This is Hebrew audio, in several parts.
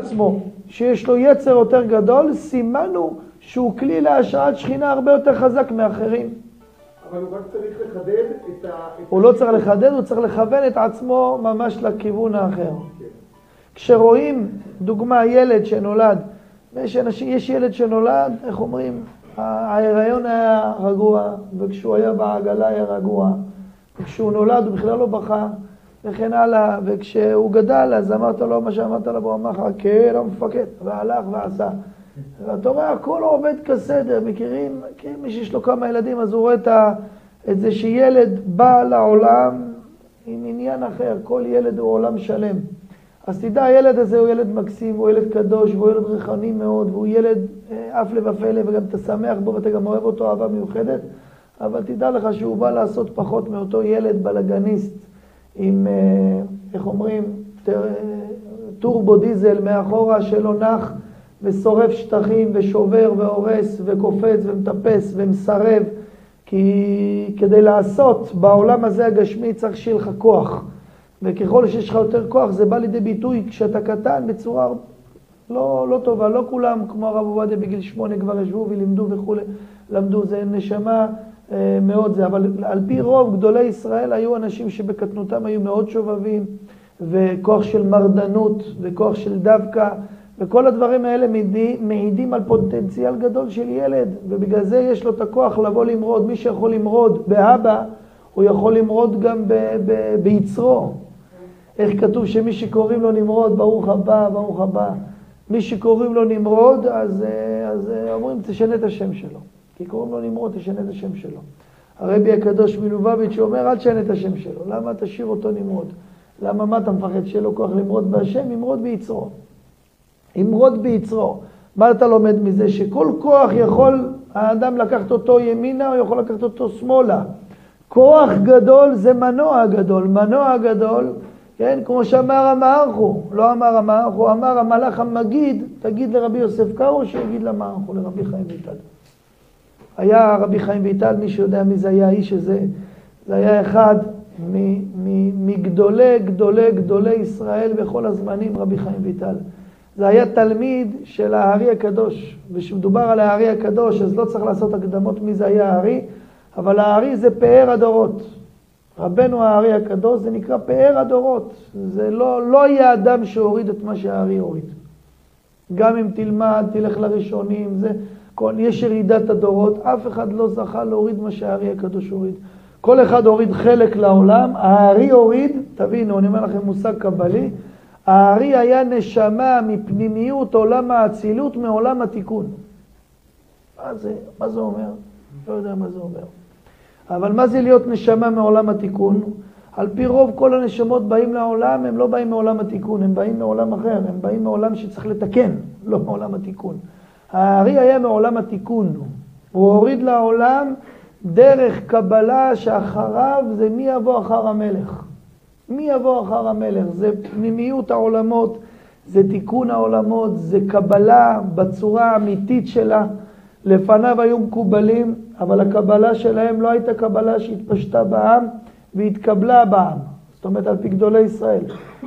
עצמו, שיש לו יצר יותר גדול, סימנו שהוא כלי להשראת שכינה הרבה יותר חזק מאחרים. אבל הוא רק צריך לחדד את ה... הוא לא צריך לחדד, הוא צריך לכוון את עצמו ממש לכיוון האחר. כשרואים, דוגמה, ילד שנולד, יש, אנשים, יש ילד שנולד, איך אומרים, ההיריון היה רגוע, וכשהוא היה בעגלה היה רגוע, וכשהוא נולד הוא בכלל לא בכה, וכן הלאה, וכשהוא גדל אז אמרת לו מה שאמרת לו, הוא אמר לך, כן, המפקד, והלך ועשה. ואתה רואה, הכל עובד כסדר, מכירים, כן, מי שיש לו כמה ילדים, אז הוא רואה את, ה, את זה שילד בא לעולם עם עניין אחר, כל ילד הוא עולם שלם. אז תדע, הילד הזה הוא ילד מקסים, הוא ילד קדוש, והוא ילד ריחני מאוד, והוא ילד אה, אף לבפלא, וגם אתה שמח בו ואתה גם אוהב אותו אהבה מיוחדת, אבל תדע לך שהוא בא לעשות פחות מאותו ילד בלאגניסט עם, אה, איך אומרים, טורבו דיזל מאחורה שלא נח ושורף שטחים ושובר והורס וקופץ ומטפס ומסרב, כי כדי לעשות בעולם הזה הגשמי צריך שיהיה לך כוח. וככל שיש לך יותר כוח זה בא לידי ביטוי כשאתה קטן בצורה לא, לא טובה. לא כולם כמו הרב עובדיה בגיל שמונה כבר ישבו ולימדו וכולי, למדו, זה נשמה אה, מאוד זה. אבל על פי רוב גדולי ישראל היו אנשים שבקטנותם היו מאוד שובבים וכוח של מרדנות וכוח של דווקא וכל הדברים האלה מעידים על פוטנציאל גדול של ילד ובגלל זה יש לו את הכוח לבוא למרוד. מי שיכול למרוד באבא הוא יכול למרוד גם ביצרו. איך כתוב שמי שקוראים לו נמרוד, ברוך הבא, ברוך הבא. מי שקוראים לו נמרוד, אז, אה, אז אה, אומרים, תשנה את השם שלו. כי קוראים לו נמרוד, תשנה את השם שלו. הרבי הקדוש מלובביץ' אומר, אל תשנה את השם שלו. למה תשאיר אותו נמרוד? למה מה אתה מפחד שיהיה לו כוח למרוד בהשם? ימרוד ביצרו. ימרוד ביצרו. מה אתה לומד מזה? שכל כוח יכול האדם לקחת אותו ימינה, או יכול לקחת אותו שמאלה. כוח גדול זה מנוע גדול. מנוע גדול כן, כמו שאמר המערכו, לא אמר המערכו, אמר המלאך המגיד, תגיד לרבי יוסף קארו, שיגיד למערכו, לרבי חיים ויטל. היה רבי חיים ויטל, מי שיודע מי זה היה האיש הזה, זה היה אחד מגדולי גדולי גדולי ישראל בכל הזמנים, רבי חיים ויטל. זה היה תלמיד של הארי הקדוש, וכשמדובר על הארי הקדוש אז לא צריך לעשות הקדמות מי זה היה הארי, אבל הארי זה פאר הדורות. רבנו הארי הקדוש, זה נקרא פאר הדורות. זה לא, לא יהיה אדם שהוריד את מה שהארי הוריד. גם אם תלמד, תלך לראשונים, זה, כל, יש ירידת הדורות, אף אחד לא זכה להוריד מה שהארי הקדוש הוריד. כל אחד הוריד חלק לעולם, הארי הוריד, תבינו, אני אומר לכם מושג קבלי, הארי היה נשמה מפנימיות עולם האצילות מעולם התיקון. מה זה, מה זה אומר? לא יודע מה זה אומר. אבל מה זה להיות נשמה מעולם התיקון? על פי רוב כל הנשמות באים לעולם, הם לא באים מעולם התיקון, הם באים מעולם אחר, הם באים מעולם שצריך לתקן, לא מעולם התיקון. הארי היה מעולם התיקון, הוא הוריד לעולם דרך קבלה שאחריו זה מי יבוא אחר המלך. מי יבוא אחר המלך? זה פנימיות העולמות, זה תיקון העולמות, זה קבלה בצורה האמיתית שלה. לפניו היו מקובלים, אבל הקבלה שלהם לא הייתה קבלה שהתפשטה בעם והתקבלה בעם. זאת אומרת, על פי גדולי ישראל.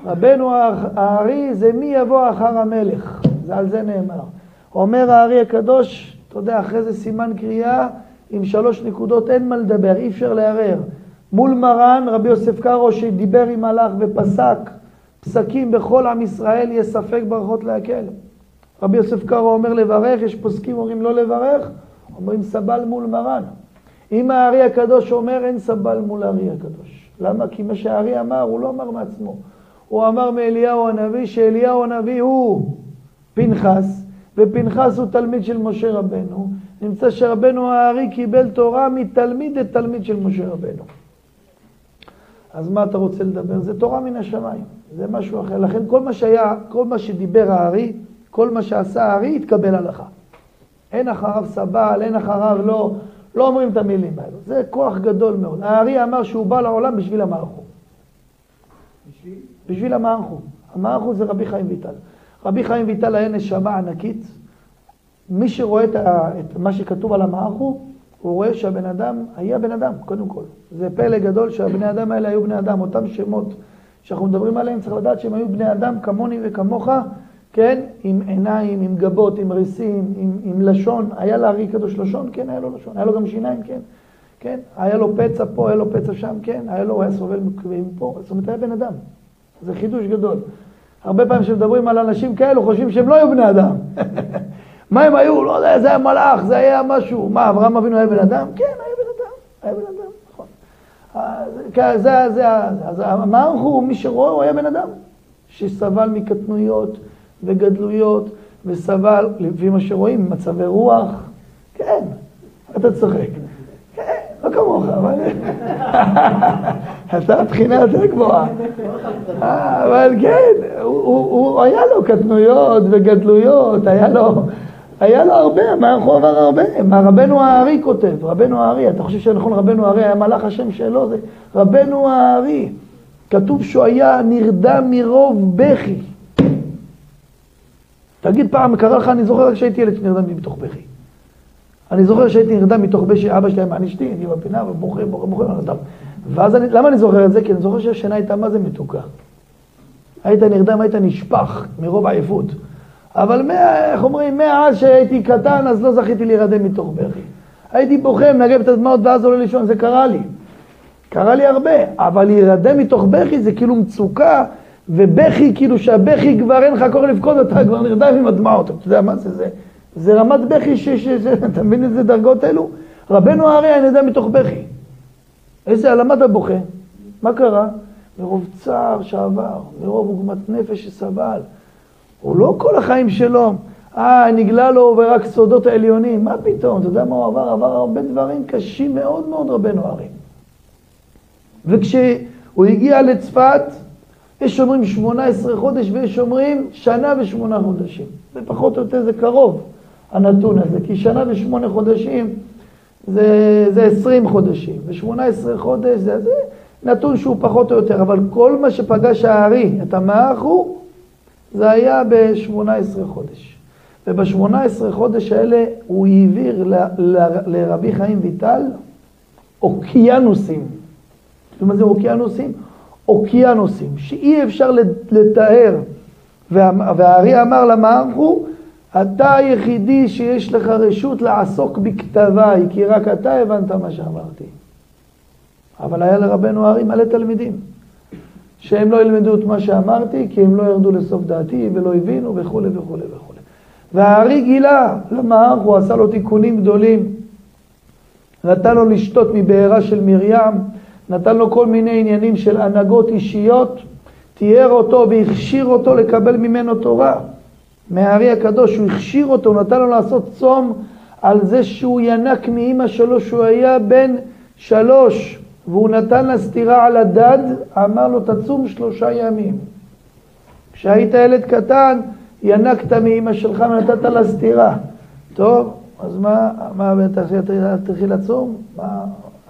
רבנו הארי זה מי יבוא אחר המלך, זה על זה נאמר. אומר הארי הקדוש, אתה יודע, אחרי זה סימן קריאה עם שלוש נקודות, אין מה לדבר, אי אפשר לערער. מול מרן, רבי יוסף קארו, שדיבר עם מלאך ופסק פסקים בכל עם ישראל, יש ספק ברכות להקל. רבי יוסף קארו אומר לברך, יש פוסקים אומרים לא לברך, אומרים סבל מול מרן. אם הארי הקדוש אומר אין סבל מול הארי הקדוש. למה? כי מה שהארי אמר, הוא לא אמר מעצמו. הוא אמר מאליהו הנביא שאליהו הנביא הוא פנחס, ופנחס הוא תלמיד של משה רבנו. נמצא שרבנו הארי קיבל תורה מתלמיד את תלמיד של משה רבנו. אז מה אתה רוצה לדבר? זה תורה מן השמיים, זה משהו אחר. לכן כל מה שהיה, כל מה שדיבר הארי, כל מה שעשה הארי התקבל הלכה. אין אחריו סבל, אין אחריו לא, לא אומרים את המילים האלו. זה כוח גדול מאוד. הארי אמר שהוא בא לעולם בשביל המערכו. בשביל? בשביל המערכו. המערכו זה רבי חיים ויטל. רבי חיים ויטל היה נשמה ענקית. מי שרואה את, ה, את מה שכתוב על המערכו, הוא רואה שהבן אדם היה בן אדם, קודם כל. זה פלא גדול שהבני אדם האלה היו בני אדם, אותם שמות שאנחנו מדברים עליהם, צריך לדעת שהם היו בני אדם כמוני וכמוך, כן? עם עיניים, עם גבות, עם ריסים, עם, עם לשון. היה לארי קדוש לשון? כן, היה לו לשון. היה לו גם שיניים? כן. כן? היה לו פצע פה, היה לו פצע שם? כן. היה לו, הוא היה סובל מכאבים פה. זאת אומרת, היה בן אדם. זה חידוש גדול. הרבה פעמים כשמדברים על אנשים כאלו, חושבים שהם לא היו בני אדם. מה הם היו? לא יודע, זה היה מלאך, זה היה משהו. מה, אברהם אבינו היה בן אדם? כן, היה בן אדם. היה בן אדם, נכון. אה, זה, זה, אז המערך הוא, מי שרואה, הוא היה בן אדם. שסבל מקטנויות וגדלויות, וסבל, לפי מה שרואים, מצבי רוח. כן, אתה צוחק. כן, לא כמוך, אבל... אתה מבחינה יותר גבוהה. אה, אבל כן, הוא היה לו קטנויות וגדלויות, היה לו... היה לו הרבה, מה הוא עבר הרבה. מה רבנו הארי כותב, רבנו הארי, אתה חושב שנכון רבנו הארי היה מלאך השם שלו? זה רבנו הארי. כתוב שהוא היה נרדם מרוב בכי. תגיד פעם, קרה לך, אני זוכר רק שהייתי ילד שנרדם מתוך בכי. אני זוכר שהייתי נרדם מתוך בכי, אבא שלי היה מעניש אני בפינה ובוכה, בוכה, בוכה, נרדם. ואז אני, למה אני זוכר את זה? כי אני זוכר שהשינה הייתה מה זה מתוקה. היית נרדם, היית נשפך מרוב עייפות. אבל מה, איך אומרים, מאז שהייתי קטן, אז לא זכיתי להירדם מתוך בכי. הייתי בוכה, מנגב את הדמעות ואז עולה לישון, זה קרה לי. קרה לי הרבה, אבל להירדם מתוך בכי זה כאילו מצוקה, ובכי, כאילו שהבכי כבר אין לך כוח לבכות, אתה כבר נרדם עם הדמעות. אתה יודע מה זה? זה, זה רמת בכי, ש, ש, ש, אתה מבין איזה דרגות אלו? רבנו הארי היה נרדם מתוך בכי. איזה, למה אתה בוכה? מה קרה? מרוב צער שעבר, מרוב עוגמת נפש שסבל. הוא לא כל החיים שלו, אה, נגלה לו ורק סודות העליונים. מה פתאום? אתה יודע מה הוא עבר? עבר הרבה דברים קשים מאוד מאוד, רבנו הארי. וכשהוא הגיע לצפת, יש אומרים 18 חודש ויש אומרים שנה ושמונה חודשים. ופחות או יותר זה קרוב, הנתון הזה, כי שנה ושמונה חודשים זה, זה 20 חודשים, ו-18 חודש זה, זה נתון שהוא פחות או יותר, אבל כל מה שפגש הארי, את המאח הוא, זה היה ב-18 חודש. וב-18 חודש האלה הוא העביר ל, ל, לרבי חיים ויטל אוקיינוסים. מה זה אוקיינוסים? אוקיינוסים, שאי אפשר לתאר. והארי אמר למערכו, אתה היחידי שיש לך רשות לעסוק בכתביי, כי רק אתה הבנת מה שאמרתי. אבל היה לרבנו הארי מלא תלמידים, שהם לא ילמדו את מה שאמרתי, כי הם לא ירדו לסוף דעתי ולא הבינו וכולי וכולי וכולי. והארי גילה למערך, הוא עשה לו תיקונים גדולים. נתן לו לשתות מבארה של מרים, נתן לו כל מיני עניינים של הנהגות אישיות, תיאר אותו והכשיר אותו לקבל ממנו תורה. מהארי הקדוש, הוא הכשיר אותו, הוא נתן לו לעשות צום על זה שהוא ינק מאימא שלו שהוא היה בן שלוש, והוא נתן לה סטירה על הדד, אמר לו תצום שלושה ימים. כשהיית ילד קטן, ינקת מאימא שלך ונתת לה סטירה. טוב, אז מה, מה, תתחיל לצום?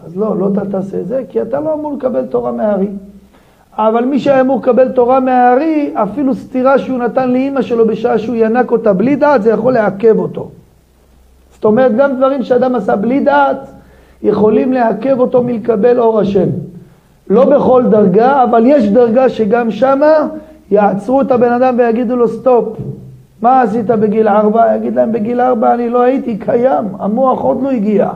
אז לא, לא תעשה את זה, כי אתה לא אמור לקבל תורה מהארי. אבל מי שהיה אמור לקבל תורה מהארי, אפילו סטירה שהוא נתן לאימא שלו בשעה שהוא ינק אותה בלי דעת, זה יכול לעכב אותו. זאת אומרת, גם דברים שאדם עשה בלי דעת, יכולים לעכב אותו מלקבל אור השם. לא בכל דרגה, אבל יש דרגה שגם שמה יעצרו את הבן אדם ויגידו לו סטופ. מה עשית בגיל ארבע? יגיד להם, בגיל ארבע אני לא הייתי קיים, המוח עוד לא הגיע.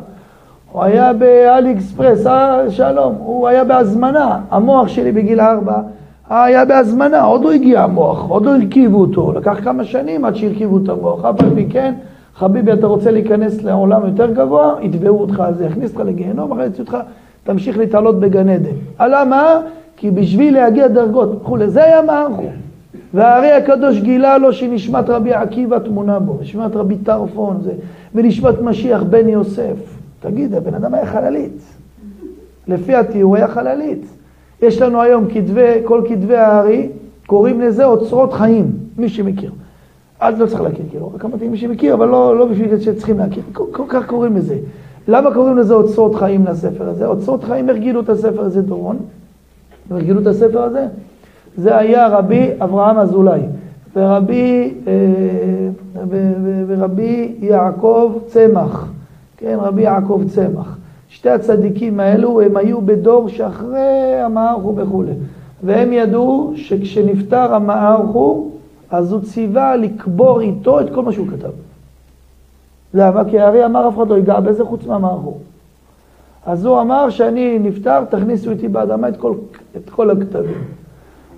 הוא היה באלי אקספרס, אה, שלום, הוא היה בהזמנה. המוח שלי בגיל ארבע היה בהזמנה, עוד לא הגיע המוח, עוד לא הרכיבו אותו. לקח כמה שנים עד שהרכיבו את המוח. אף על כן, חביבי, אתה רוצה להיכנס לעולם יותר גבוה, יתבעו אותך על זה, יכניס אותך לגיהנום, אחרי יצאו אותך, תמשיך להתעלות בגן עדן. למה? כי בשביל להגיע דרגות וכולי, זה היה מערכו. והארי הקדוש גילה לו שנשמת רבי עקיבא תמונה בו, נשמת רבי טרפון, ונשמת משיח בן יוסף. תגיד, הבן אדם היה חללית. לפי התיאור היה חללית. יש לנו היום כתבי, כל כתבי הארי, קוראים לזה אוצרות חיים, מי שמכיר. אז לא צריך להכיר, כאילו, רק אמרתי מי שמכיר, אבל לא, לא בשביל שצריכים להכיר. כל, כל כך קוראים לזה. למה קוראים לזה אוצרות חיים לספר הזה? אוצרות חיים הרגילו את הספר הזה, דורון. הרגילו את הספר הזה? זה היה רבי אברהם אזולאי, ורבי, אה, ורבי יעקב צמח. כן, רבי יעקב צמח. שתי הצדיקים האלו הם היו בדור שאחרי המערכו וכולי. והם ידעו שכשנפטר המערכו, אז הוא ציווה לקבור איתו את כל מה שהוא כתב. למה? כי הארי אמר אף אחד לא ייגע בזה חוץ מהמערכו. אז הוא אמר שאני נפטר, תכניסו איתי באדמה את כל, את כל הכתבים.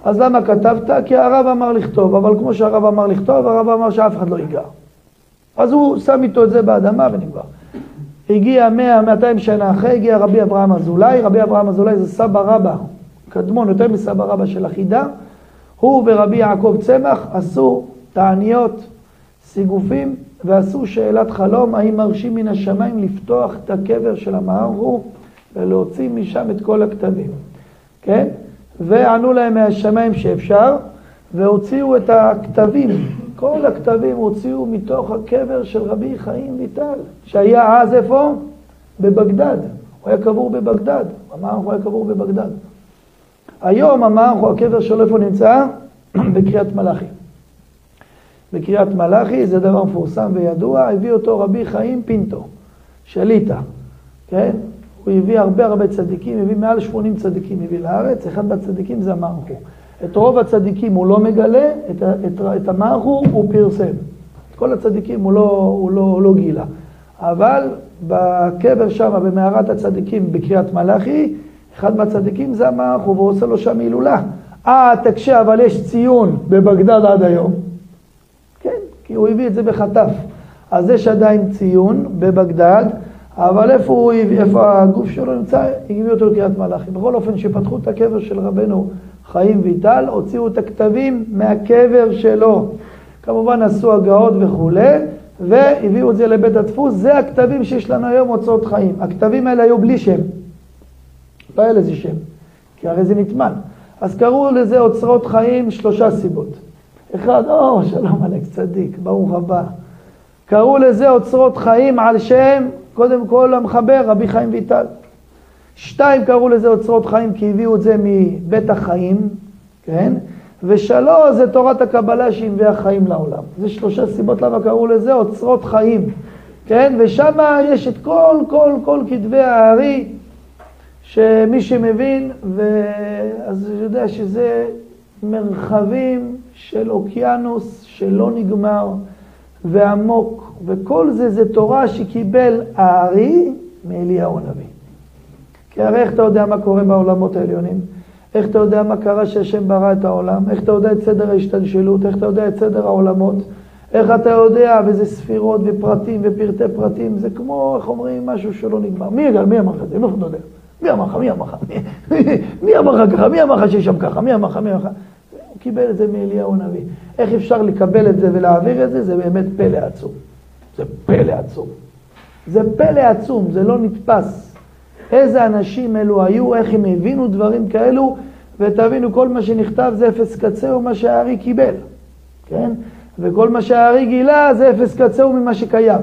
אז למה כתבת? כי הרב אמר לכתוב, אבל כמו שהרב אמר לכתוב, הרב אמר שאף אחד לא ייגע. אז הוא שם איתו את זה באדמה ונגמר. הגיע 100-200 שנה אחרי, הגיע רבי אברהם אזולאי, רבי אברהם אזולאי זה סבא רבא, קדמון יותר מסבא רבא של החידה, הוא ורבי יעקב צמח עשו תעניות, סיגופים, ועשו שאלת חלום, האם מרשים מן השמיים לפתוח את הקבר של המערכו ולהוציא משם את כל הכתבים, כן? וענו להם מהשמיים שאפשר, והוציאו את הכתבים, כל הכתבים הוציאו מתוך הקבר של רבי חיים ויטל, שהיה אז איפה? בבגדד. הוא היה קבור בבגדד, המערך הוא היה קבור בבגדד. היום המערך הוא הקבר שלו איפה נמצא? בקריית מלאכי. בקריית מלאכי, זה דבר מפורסם וידוע, הביא אותו רבי חיים פינטו, שליטה, כן? הוא הביא הרבה הרבה צדיקים, הביא מעל 80 צדיקים הביא לארץ, אחד מהצדיקים זה המערכו. את רוב הצדיקים הוא לא מגלה, את, את, את המערכו הוא פרסם. את כל הצדיקים הוא לא, הוא לא, הוא לא גילה. אבל בקבר שם, במערת הצדיקים בקריית מלאכי, אחד מהצדיקים זה המערכו, והוא עושה לו שם הילולה. אה, תקשה, אבל יש ציון בבגדד עד היום. כן, כי הוא הביא את זה בחטף. אז יש עדיין ציון בבגדד. אבל איפה, הוא, איפה הגוף שלו נמצא, הביאו אותו לקריית מלאכי. בכל אופן, שפתחו את הקבר של רבנו חיים ויטל, הוציאו את הכתבים מהקבר שלו. כמובן עשו הגאות וכולי, והביאו את זה לבית הדפוס. זה הכתבים שיש לנו היום, הוצאות חיים. הכתבים האלה היו בלי שם. לא היה לזה שם, כי הרי זה נטמן. אז קראו לזה אוצרות חיים שלושה סיבות. אחד, או, שלום עלק צדיק, ברוך הבא. קראו לזה אוצרות חיים על שם קודם כל המחבר, רבי חיים ויטל. שתיים קראו לזה אוצרות חיים כי הביאו את זה מבית החיים, כן? ושלוש זה תורת הקבלה שהביאה חיים לעולם. זה שלושה סיבות למה קראו לזה אוצרות חיים, כן? ושם יש את כל, כל, כל כתבי הארי, שמי שמבין, אז יודע שזה מרחבים של אוקיינוס שלא נגמר ועמוק וכל זה זה תורה שקיבל הארי מאליהו הנביא. כי הרי איך אתה יודע מה קורה בעולמות העליונים? איך אתה יודע מה קרה שהשם ברא את העולם? איך אתה יודע את סדר ההשתלשלות? איך אתה יודע את סדר העולמות? איך אתה יודע, וזה ספירות ופרטים ופרטי פרטים, זה כמו, איך אומרים, משהו שלא נגמר. מי, מי אמר לך את זה? לא יודע. מי אמר לך? מי אמר לך? מי אמר לך ככה? מי אמר לך שיש שם ככה? מי אמר לך? מי אמר לך? הוא קיבל את זה מאליהו הנביא. איך אפשר לקבל את זה ולהעביר את זה? זה באמת פלא עצום. זה פלא עצום. זה פלא עצום, זה לא נתפס. איזה אנשים אלו היו, איך הם הבינו דברים כאלו, ותבינו, כל מה שנכתב זה אפס קצהו מה שהארי קיבל, כן? וכל מה שהארי גילה זה אפס קצהו ממה שקיים.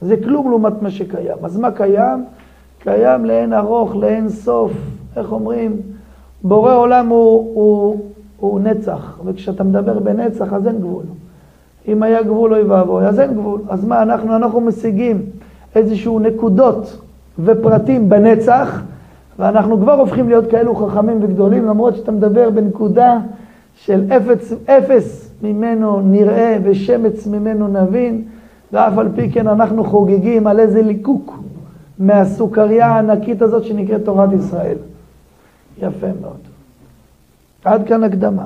זה כלום לעומת מה שקיים. אז מה קיים? קיים לאין ארוך, לאין סוף. איך אומרים? בורא עולם הוא, הוא, הוא נצח, וכשאתה מדבר בנצח אז אין גבול. אם היה גבול אוי ואבוי, אז אין גבול. אז מה, אנחנו, אנחנו משיגים איזשהו נקודות ופרטים בנצח, ואנחנו כבר הופכים להיות כאלו חכמים וגדולים, למרות שאתה מדבר בנקודה של אפס, אפס ממנו נראה ושמץ ממנו נבין, ואף על פי כן אנחנו חוגגים על איזה ליקוק מהסוכריה הענקית הזאת שנקראת תורת ישראל. יפה מאוד. עד כאן הקדמה.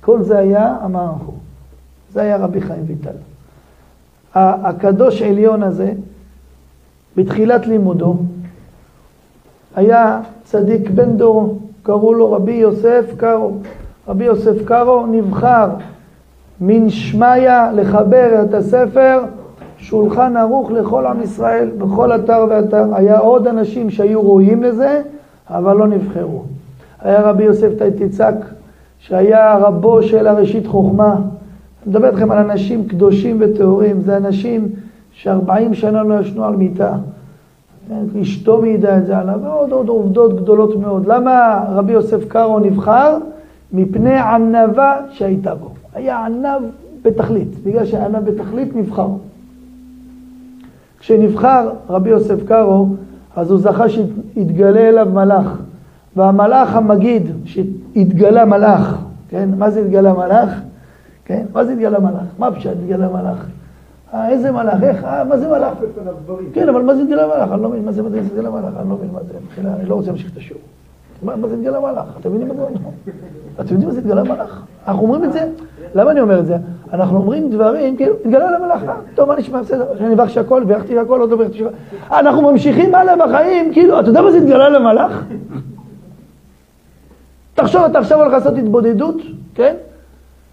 כל זה היה המערכות. זה היה רבי חיים ויטל. הקדוש עליון הזה, בתחילת לימודו, היה צדיק בן דורו, קראו לו רבי יוסף קארו. רבי יוסף קארו נבחר מן שמיא לחבר את הספר שולחן ערוך לכל עם ישראל, בכל אתר ואתר. היה עוד אנשים שהיו ראויים לזה, אבל לא נבחרו. היה רבי יוסף תיצק, שהיה רבו של הראשית חוכמה, אני מדבר איתכם על אנשים קדושים וטהורים, זה אנשים שארבעים שנה לא ישנו על מיטה. אשתו מעידה את זה עליו, ועוד עוד עובדות גדולות מאוד. למה רבי יוסף קארו נבחר? מפני ענווה שהייתה בו. היה ענב בתכלית, בגלל שענב בתכלית נבחר. כשנבחר רבי יוסף קארו, אז הוא זכה שיתגלה אליו מלאך. והמלאך המגיד, שהתגלה מלאך כן? מה זה התגלה מלאך? כן? מה זה התגלה מלאך? מה פשוט התגלה מלאך? אה, איזה מלאך? איך? אה, מה זה מלאך? כן, אבל מה זה התגלה מלאך? אני לא מבין מה זה התגלה מלאך, אני לא מבין מה זה. מבחינה, אני לא רוצה להמשיך את השיעור. מה זה התגלה מלאך? אתם מבינים מה זה? אתם יודעים מה זה התגלה מלאך? אנחנו אומרים את זה, למה אני אומר את זה? אנחנו אומרים דברים, כאילו, התגלה למלאך, אה, טוב, מה נשמע? בסדר, אני אברך שהכל, בירכתי הכל, עוד לא בירכתי שהכל. אנחנו ממשיכים הלאה בחיים, כאילו, אתה יודע מה זה התגלה למלאך? תחשוב, אתה עכשיו הולך לעשות התבודדות, כן?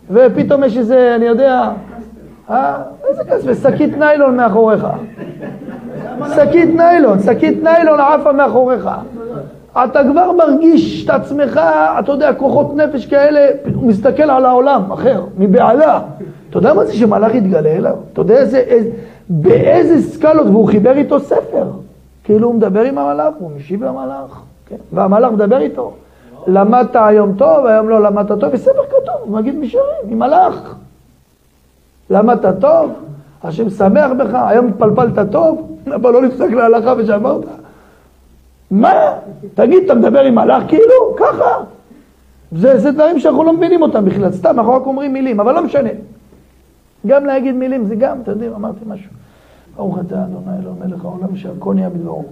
ופתאום יש איזה, אני יודע, אה, איזה כסף, ושקית ניילון מאחוריך. שקית ניילון, שקית ניילון עפה מאחוריך. אתה כבר מרגיש את עצמך, אתה יודע, כוחות נפש כאלה, הוא מסתכל על העולם אחר, מבעלה. אתה יודע מה זה שמלאך יתגלה אליו? אתה יודע איזה, איזה, באיזה סקלות, והוא חיבר איתו ספר. כאילו הוא מדבר עם המלאך, הוא משיב למלאך, כן? והמלאך מדבר איתו. למדת היום טוב, היום לא למדת טוב, בספר כתוב, הוא מגיד משרים, עם מלאך. למדת טוב, השם שמח בך, היום התפלפלת טוב, אבל לא נפסק להלכה ושמרת. מה? תגיד, אתה מדבר עם מלאך כאילו? ככה. זה, זה דברים שאנחנו לא מבינים אותם בכלל, סתם, אנחנו רק אומרים מילים, אבל לא משנה. גם להגיד מילים זה גם, אתה יודע, אמרתי משהו. ברוך אתה אדוני אלוהים מלך העולם שהכל נהיה בדברו.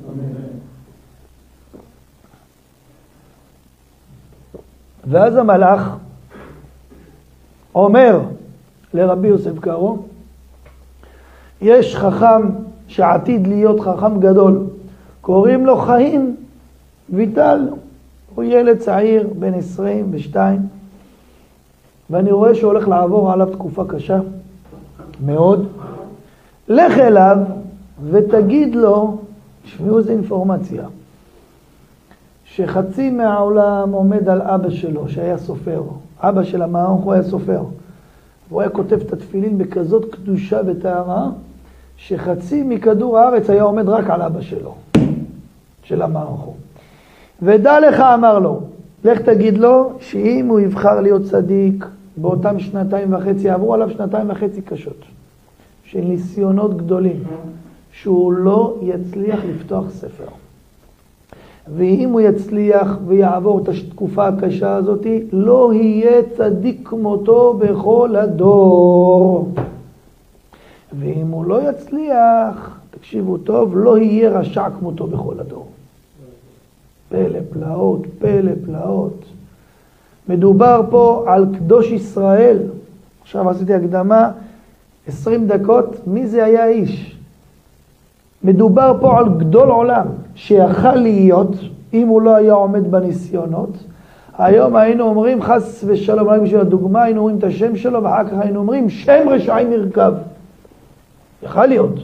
ואז המלאך אומר לרבי יוסף קארו, יש חכם שעתיד להיות חכם גדול, קוראים לו חיים ויטל, הוא ילד צעיר, בן 22, ואני רואה שהוא הולך לעבור עליו תקופה קשה מאוד. לך אליו ותגיד לו, תשמעו איזה אינפורמציה, שחצי מהעולם עומד על אבא שלו, שהיה סופר. אבא של המערוך הוא היה סופר. והוא היה כותב את התפילין בכזאת קדושה וטהרה, שחצי מכדור הארץ היה עומד רק על אבא שלו, של המערוך. ודע לך, אמר לו, לך תגיד לו שאם הוא יבחר להיות צדיק, באותם שנתיים וחצי, עברו עליו שנתיים וחצי קשות, של ניסיונות גדולים, שהוא לא יצליח לפתוח ספר. ואם הוא יצליח ויעבור את התקופה הקשה הזאת, לא יהיה צדיק כמותו בכל הדור. ואם הוא לא יצליח, תקשיבו טוב, לא יהיה רשע כמותו בכל הדור. פלא פלאות, פלא פלאות. מדובר פה על קדוש ישראל. עכשיו עשיתי הקדמה, 20 דקות, מי זה היה האיש? מדובר פה על גדול עולם, שיכל להיות, אם הוא לא היה עומד בניסיונות. היום היינו אומרים, חס ושלום, רק בשביל הדוגמה, היינו אומרים את השם שלו, ואחר כך היינו אומרים, שם רשעים ירכב. יכל להיות.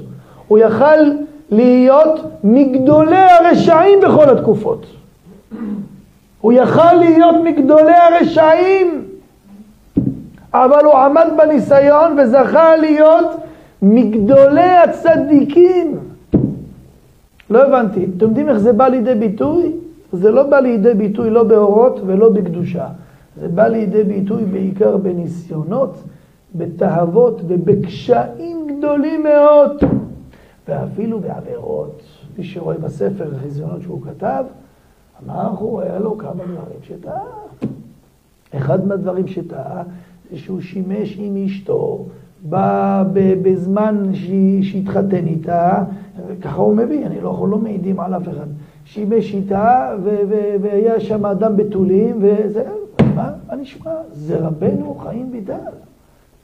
הוא יכל להיות מגדולי הרשעים בכל התקופות. הוא יכל להיות מגדולי הרשעים, אבל הוא עמד בניסיון וזכה להיות מגדולי הצדיקים. לא הבנתי. אתם יודעים איך זה בא לידי ביטוי? זה לא בא לידי ביטוי לא באורות ולא בקדושה. זה בא לידי ביטוי בעיקר בניסיונות, בתאוות ובקשיים גדולים מאוד, ואפילו בעבירות. מי שרואה בספר החזיונות שהוא כתב, הוא, היה לו כמה דברים שטעה. אחד מהדברים שטעה זה שהוא שימש עם אשתו בזמן שהתחתן איתה, ככה הוא מביא, אני לא, לא מעידים על אף אחד. שימש איתה והיה שם אדם בתולים וזה, מה, מה נשמע? זה רבנו חיים ויטל.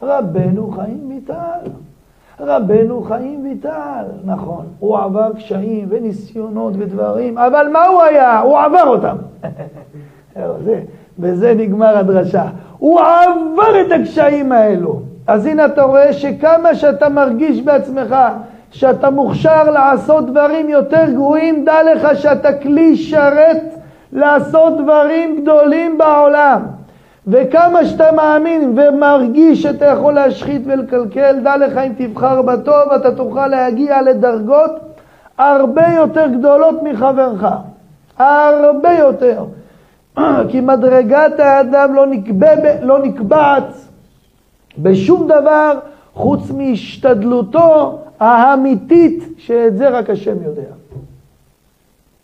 רבנו חיים ויטל. רבנו חיים ויטל, נכון, הוא עבר קשיים וניסיונות ודברים, אבל מה הוא היה? הוא עבר אותם. בזה נגמר הדרשה. הוא עבר את הקשיים האלו. אז הנה אתה רואה שכמה שאתה מרגיש בעצמך שאתה מוכשר לעשות דברים יותר גרועים, דע לך שאתה כלי שרת לעשות דברים גדולים בעולם. וכמה שאתה מאמין ומרגיש שאתה יכול להשחית ולקלקל, דע לך אם תבחר בטוב, אתה תוכל להגיע לדרגות הרבה יותר גדולות מחברך. הרבה יותר. כי מדרגת האדם לא, נקבע, לא נקבעת בשום דבר חוץ מהשתדלותו האמיתית, שאת זה רק השם יודע.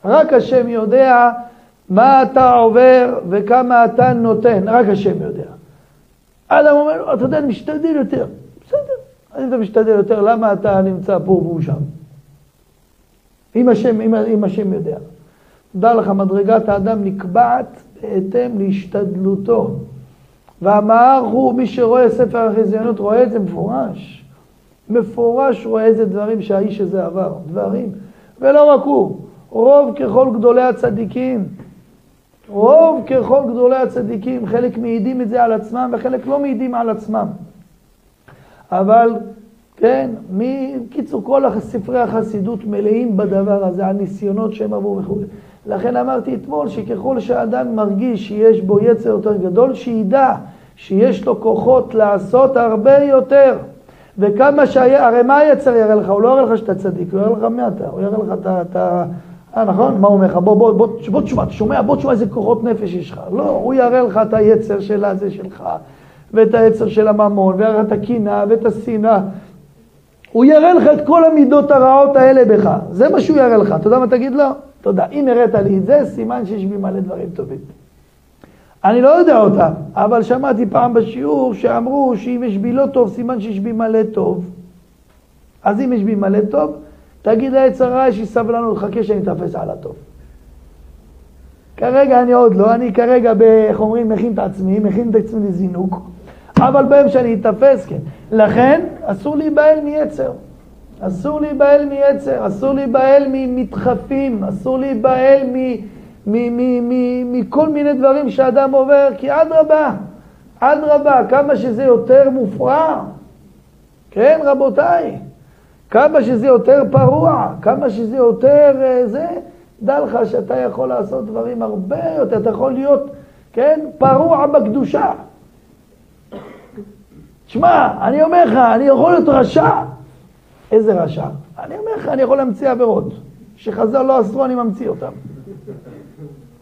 רק השם יודע מה אתה עובר וכמה אתה נותן, רק השם יודע. אדם אומר, אתה יודע, אני משתדל יותר. בסדר, אז אתה משתדל יותר, למה אתה נמצא פה והוא שם? אם השם, אם, אם השם יודע. דע לך, מדרגת האדם נקבעת בהתאם להשתדלותו. והמהר הוא, מי שרואה ספר החזיונות רואה את זה מפורש. מפורש רואה איזה דברים שהאיש הזה עבר, דברים. ולא רק הוא, רוב ככל גדולי הצדיקים, רוב ככל גדולי הצדיקים, חלק מעידים את זה על עצמם וחלק לא מעידים על עצמם. אבל, כן, מקיצור, כל ספרי החסידות מלאים בדבר הזה, הניסיונות שהם עברו וכו'. לכן אמרתי אתמול שככל שאדם מרגיש שיש בו יצר יותר גדול, שידע שיש לו כוחות לעשות הרבה יותר. וכמה שהיה, הרי מה היצר יראה לך? הוא לא יראה לך שאתה צדיק, הוא יראה לך מי אתה, הוא יראה לך את ה... אה, נכון? מה הוא אומר לך? בוא, בוא, בוא, בוא תשמע, אתה שומע? בוא תשמע איזה כוחות נפש יש לך. לא, הוא יראה לך את היצר של הזה שלך, ואת היצר של הממון, ויראה את הקנאה, ואת השנאה. הוא יראה לך את כל המידות הרעות האלה בך. זה מה שהוא יראה לך. אתה יודע מה תגיד לו? תודה. אם הראת לי את זה, סימן שיש בי מלא דברים טובים. אני לא יודע אותם, אבל שמעתי פעם בשיעור שאמרו שאם יש בי לא טוב, סימן שיש בי מלא טוב. אז אם יש בי מלא טוב, תגיד לעץ הרע, יש לי סבלנות, חכה שאני אתאפס על הטוב. כרגע אני עוד לא, אני כרגע, איך אומרים, מכין את עצמי, מכין את עצמי לזינוק, אבל ביום שאני אתאפס, כן. לכן, אסור להיבהל מיצר. אסור להיבהל מיצר, אסור להיבהל ממדחפים, אסור להיבהל מכל מיני דברים שאדם עובר, כי אדרבה, אדרבה, כמה שזה יותר מופרע, כן, רבותיי, כמה שזה יותר פרוע, כמה שזה יותר אה, זה, דע לך שאתה יכול לעשות דברים הרבה יותר, אתה יכול להיות, כן, פרוע בקדושה. שמע, אני אומר לך, אני יכול להיות רשע. איזה רשע? אני אומר לך, אני יכול להמציא עבירות. שחז"ל לא אסרו, אני ממציא אותן.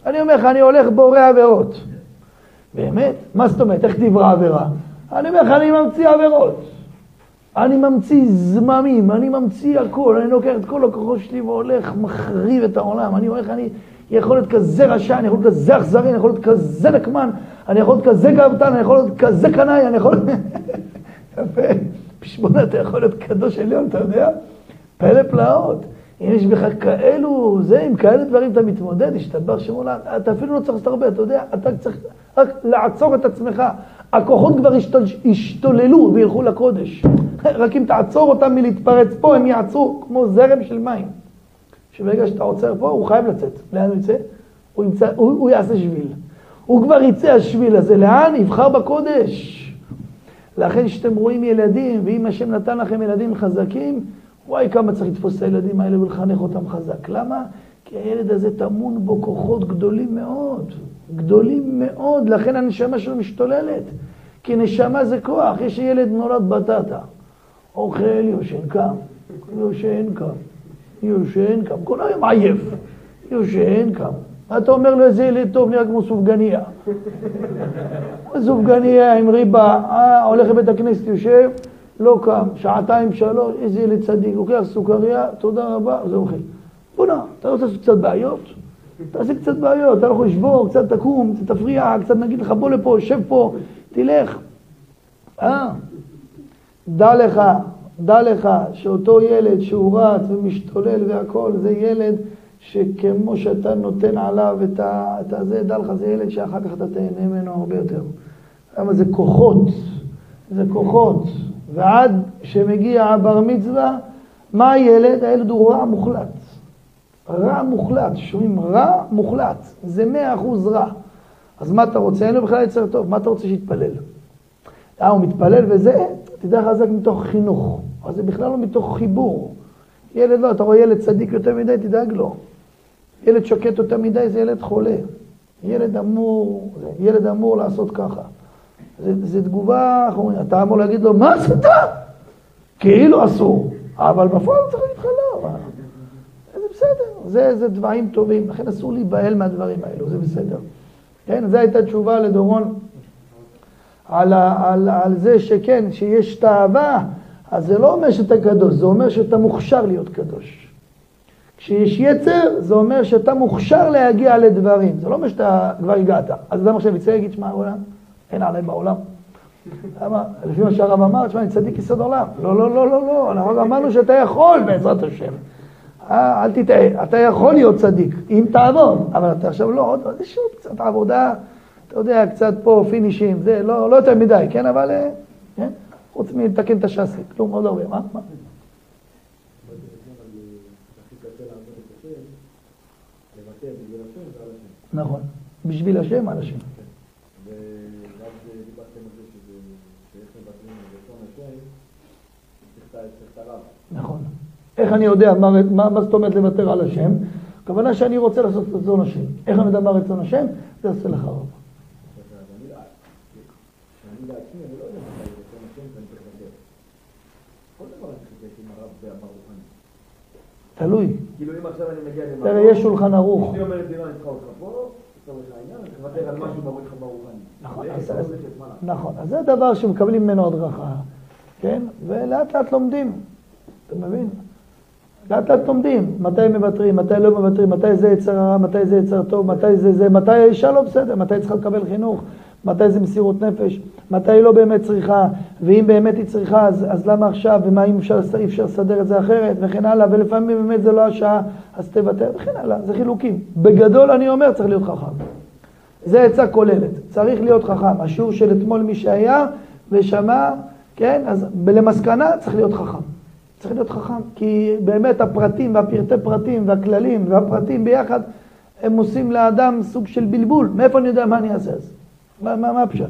אני אומר לך, אני הולך בורא עבירות. באמת? מה זאת אומרת? איך תברא עבירה? אני אומר לך, אני ממציא עבירות. אני ממציא זממים, אני ממציא הכל, אני לוקח את כל הכוחות שלי והולך, מחריב את העולם. אני אומר לך, אני יכול להיות כזה רשע, אני יכול להיות כזה אכזרי, אני יכול להיות כזה נקמן, אני יכול להיות כזה גאוותן, אני יכול להיות כזה קנאי, אני יכול... יפה. בשמונה אתה יכול להיות קדוש עליון, אתה יודע? פלא פלאות. אם יש בך כאלו, זה, עם כאלה דברים אתה מתמודד, השתבח עולם, אתה אפילו לא צריך לעשות הרבה, אתה יודע, אתה צריך רק לעצור את עצמך. הכוחות כבר ישתוללו וילכו לקודש. רק אם תעצור אותם מלהתפרץ פה, הם יעצרו כמו זרם של מים. שברגע שאתה עוצר פה, הוא חייב לצאת. לאן הוא יצא? הוא, ימצא, הוא, הוא יעשה שביל. הוא כבר יצא השביל הזה. לאן? יבחר בקודש. לכן כשאתם רואים ילדים, ואם השם נתן לכם ילדים חזקים, וואי, כמה צריך לתפוס את הילדים האלה ולחנך אותם חזק. למה? כי הילד הזה טמון בו כוחות גדולים מאוד. גדולים מאוד, לכן הנשמה שלו משתוללת. כי נשמה זה כוח. יש ילד נולד בטטה. אוכל, יושן, קם. יושן, קם. יושן, קם. כל היום עייף. יושן, קם. אתה אומר לו, איזה ילד טוב, נראה כמו סופגניה. סופגניה עם ריבה, אה, הולך לבית הכנסת, יושב, לא קם, שעתיים, שלוש, איזה ילד צדיק, לוקח סוכריה, תודה רבה, זה אוכל. בוא'נה, אתה רוצה לעשות קצת בעיות? תעשה קצת בעיות, אתה לא יכול לשבור, קצת תקום, קצת תפריע, קצת נגיד לך בוא לפה, שב פה, תלך. אה? דע לך, דע לך שאותו ילד שהוא רץ ומשתולל והכול, זה ילד שכמו שאתה נותן עליו את, ה, את הזה, דע לך, זה ילד שאחר כך אתה תהנה ממנו הרבה יותר. למה זה כוחות, זה כוחות. ועד שמגיע הבר מצווה, מה הילד? הילד הוא רע מוחלט. רע מוחלט, שומעים? רע מוחלט. זה מאה אחוז רע. אז מה אתה רוצה? אין לו בכלל יצר טוב, מה אתה רוצה שיתפלל? אה, הוא מתפלל וזה, תדע לך, זה מתוך חינוך. אבל זה בכלל לא מתוך חיבור. ילד לא, אתה רואה ילד צדיק יותר מדי, תדאג לו. ילד שקט יותר מדי זה ילד חולה. ילד אמור, ילד אמור לעשות ככה. זה תגובה, איך אומרים, אתה אמור להגיד לו, מה עשית? כאילו אסור, אבל בפועל צריך להגיד לך לא. זה בסדר, זה, זה דברים טובים, לכן אסור להיבהל מהדברים האלו, זה בסדר. כן, זו הייתה תשובה לדורון על, על, על זה שכן, שיש תאווה, אז זה לא אומר שאתה קדוש, זה אומר שאתה מוכשר להיות קדוש. כשיש יצר, זה אומר שאתה מוכשר להגיע לדברים, זה לא אומר שאתה כבר הגעת. אז אדם עכשיו יצא ויגיד, שמע, העולם, אין עליי בעולם. למה? לפי מה שהרב אמר, תשמע, אני צדיק יסוד עולם. לא, לא, לא, לא, לא, אנחנו אמרנו שאתה יכול בעזרת השם. אה, אל תטעה, אתה יכול להיות צדיק, אם תעבוד, אבל אתה עכשיו לא, עוד שוב קצת עבודה, אתה יודע, קצת פה פינישים, זה לא, לא יותר מדי, כן, אבל, אה, כן, חוץ מלתקן את השאסי, כלום, עוד הרבה, מה? מה? נכון, בשביל השם, על השם. נכון. איך אני יודע מה, מה, מה זאת אומרת לוותר על השם? הכוונה שאני רוצה לעשות את רצון השם. איך אני יודע מה רצון השם? זה עושה לך רב. תלוי. כאילו אם עכשיו אני מגיע למקום... תראה, יש שולחן ערוך. אשתי אומרת לי, לא, אני צריכה אותך פה, על משהו. נכון, אז- זה. נכון, אז זה דבר שמקבלים ממנו הדרכה, כן? ולאט לאט לומדים, אתה מבין? לאט לאט לומדים, מתי מוותרים, מתי לא מוותרים, מתי זה יצר הרע, מתי זה יצר טוב, מתי זה זה, מתי האישה לא בסדר, מתי צריכה לקבל חינוך, מתי זה מסירות נפש, מתי היא לא באמת צריכה, ואם באמת היא צריכה, אז, אז למה עכשיו, ומה אם אפשר, אי אפשר לסדר את זה אחרת, וכן הלאה, ולפעמים באמת זה לא השעה, אז תוותר, וכן הלאה, זה חילוקים. בגדול אני אומר, צריך להיות חכם. זה עצה כוללת, צריך להיות חכם. השיעור של אתמול מי שהיה ושמע, כן, אז למסקנה צריך להיות חכם. צריך להיות חכם, כי באמת הפרטים והפרטי פרטים והכללים והפרטים ביחד, הם עושים לאדם סוג של בלבול. מאיפה אני יודע מה אני אעשה אז? מה, מה, מה הפשט?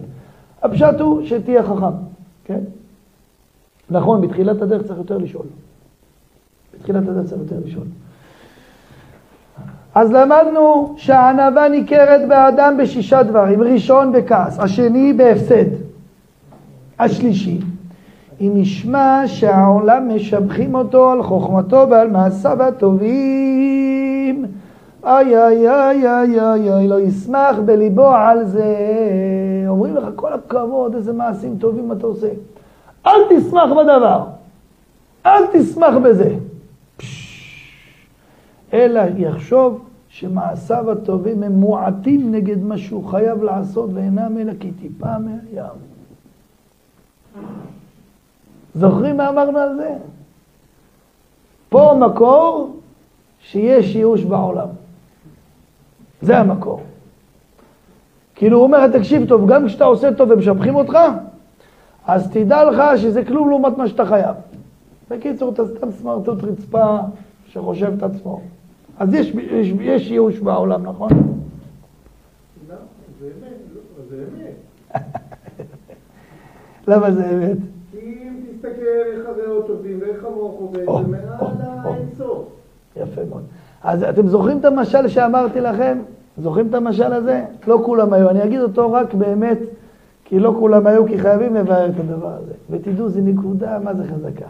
הפשט הוא שתהיה חכם, כן? נכון, בתחילת הדרך צריך יותר לשאול. בתחילת הדרך צריך יותר לשאול. אז למדנו שהענווה ניכרת באדם בשישה דברים. ראשון, בכעס. השני, בהפסד. השלישי, אם ישמע שהעולם משבחים אותו על חוכמתו ועל מעשיו הטובים. איי איי איי איי איי איי, לא ישמח בליבו על זה. אומרים לך, כל הכבוד, איזה מעשים טובים אתה עושה. אל תשמח בדבר. אל תשמח בזה. אלא יחשוב שמעשיו הטובים הם מועטים נגד מה שהוא חייב לעשות ואינם אלא כטיפה מהים. זוכרים מה אמרנו על זה? פה המקור שיש ייאוש בעולם. זה המקור. כאילו הוא אומר תקשיב טוב, גם כשאתה עושה טוב ומשבחים אותך, אז תדע לך שזה כלום לעומת מה שאתה חייב. בקיצור, אתה סתם סמרטוט רצפה שחושב את עצמו. אז יש, יש, יש ייאוש בעולם, נכון? לא, זה אמת, לא, זה אמת. למה זה אמת? כי אם תסתכל איך הריאות עובדים ואיך המוח עובד, זה מעל. האינסוף. יפה מאוד. אז אתם זוכרים את המשל שאמרתי לכם? זוכרים את המשל הזה? לא כולם היו. אני אגיד אותו רק באמת, כי לא כולם היו, כי חייבים לבאר את הדבר הזה. ותדעו, זו נקודה, מה זה חזקה.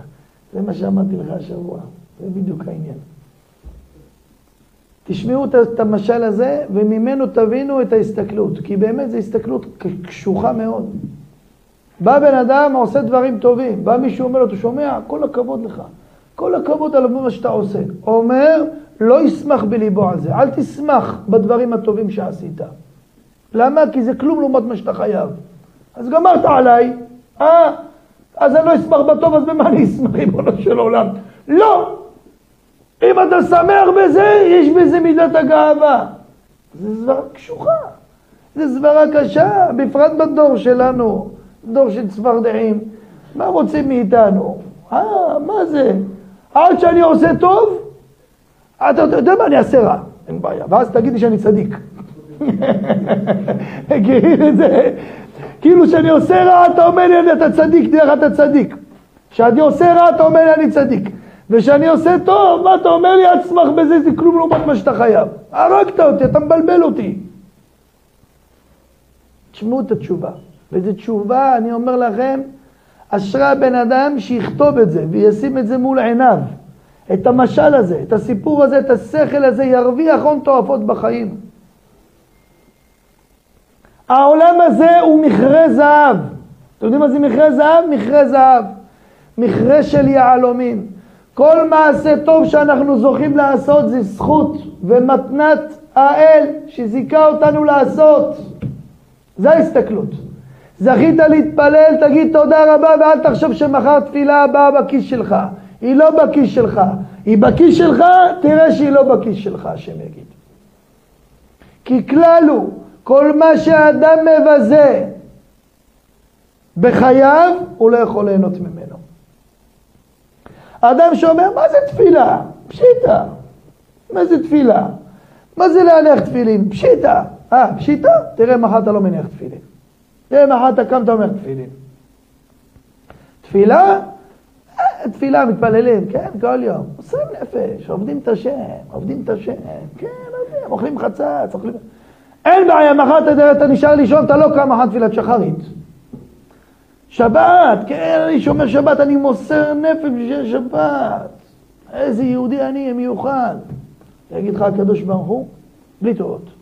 זה מה שאמרתי לך השבוע. זה בדיוק העניין. תשמעו את- המשל הזה, וממנו תבינו את ההסתכלות. כי באמת זו הסתכלות קשוחה מאוד. בא בן אדם, עושה דברים טובים. בא מישהו אומר לו, אתה שומע? כל הכבוד לך. כל הכבוד על מה שאתה עושה. אומר, לא ישמח בליבו על זה. אל תשמח בדברים הטובים שעשית. למה? כי זה כלום לעומת מה שאתה חייב. אז גמרת עליי, אה? אז אני לא אשמח בטוב, אז במה אני אשמח, ריבונו של עולם? לא! אם אתה שמח בזה, יש בזה מידת הגאווה. זה סברה קשוחה. זה סברה קשה, בפרט בדור שלנו, דור של צפרדעים. מה רוצים מאיתנו? אה, מה זה? עד שאני עושה טוב, אתה יודע מה, אני אעשה רע, אין בעיה. ואז תגידי שאני צדיק. כאילו שאני עושה רע, אתה אומר לי, אתה צדיק, דרך אתה צדיק. כשאני עושה רע, אתה אומר לי, אני צדיק. וכשאני עושה טוב, מה אתה אומר לי, אל תשמח בזה, זה כלום לעומת מה שאתה חייב. הרגת אותי, אתה מבלבל אותי. תשמעו את התשובה. וזו תשובה, אני אומר לכם, אשרי הבן אדם שיכתוב את זה וישים את זה מול עיניו. את המשל הזה, את הסיפור הזה, את השכל הזה, ירוויח הון תועפות בחיים. העולם הזה הוא מכרה זהב. אתם יודעים מה זה מכרה זהב? מכרה זהב. מכרה של יהלומים. כל מעשה טוב שאנחנו זוכים לעשות זה זכות ומתנת האל שזיכה אותנו לעשות. זה ההסתכלות. זכית להתפלל, תגיד תודה רבה ואל תחשוב שמחר תפילה הבאה בכיס שלך. היא לא בכיס שלך. היא בכיס שלך, תראה שהיא לא בכיס שלך, השם יגיד. כי כלל הוא, כל מה שאדם מבזה בחייו, הוא לא יכול ליהנות ממנו. אדם שאומר, מה זה תפילה? פשיטה. מה זה תפילה? מה זה להניח תפילין? פשיטה. אה, פשיטה? תראה מחר אתה לא מניח תפילין. תראה מחר אתה קם, אתה אומר תפילין. תפילה? אה, תפילה, מתפללים, כן, כל יום. עושים נפש, עובדים את השם, עובדים את השם, כן, עובדים, אוכלים חצץ, אוכלים... אין בעיה, מחר אתה, אתה נשאר לישון, אתה לא קם אחת תפילת שחרית. שבת, כן, אני שומר שבת, אני מוסר נפש בשביל שבת. איזה יהודי אני, מיוחד. יגיד לך הקדוש ברוך הוא, בלי טובות.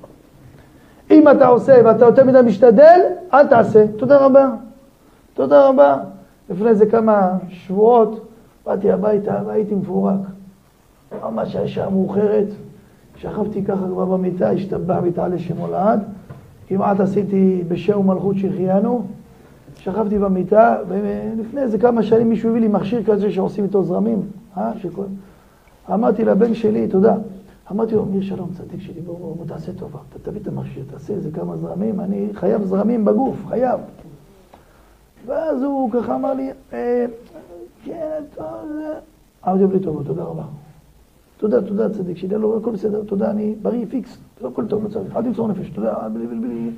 אם אתה עושה ואתה יותר מדי משתדל, אל תעשה. תודה רבה. תודה רבה. לפני איזה כמה שבועות באתי הביתה והייתי מפורק. ממש היה שעה מאוחרת. שכבתי ככה כבר במיטה, השתבח ותעלה שמו לעד. כמעט עשיתי בשם ומלכות שהחיינו. שכבתי במיטה, ולפני איזה כמה שנים מישהו הביא לי מכשיר כזה שעושים איתו זרמים. אה? שכל... אמרתי לבן שלי, תודה. אמרתי לו, מיר שלום, צדיק שלי, בוא, בוא, בוא תעשה טובה, אתה תביא את המכשיר, תעשה איזה כמה זרמים, אני חייב זרמים בגוף, חייב. ואז הוא ככה אמר לי, אה, כן, טוב, אמרתי לו, בלי טובה, תודה רבה. תודה, תודה, צדיק שלי, לא, הכל בסדר, תודה, אני בריא, פיקס, הכל טוב, לא צריך, אל תמסור נפש, תודה, בלי, בלי, בלי,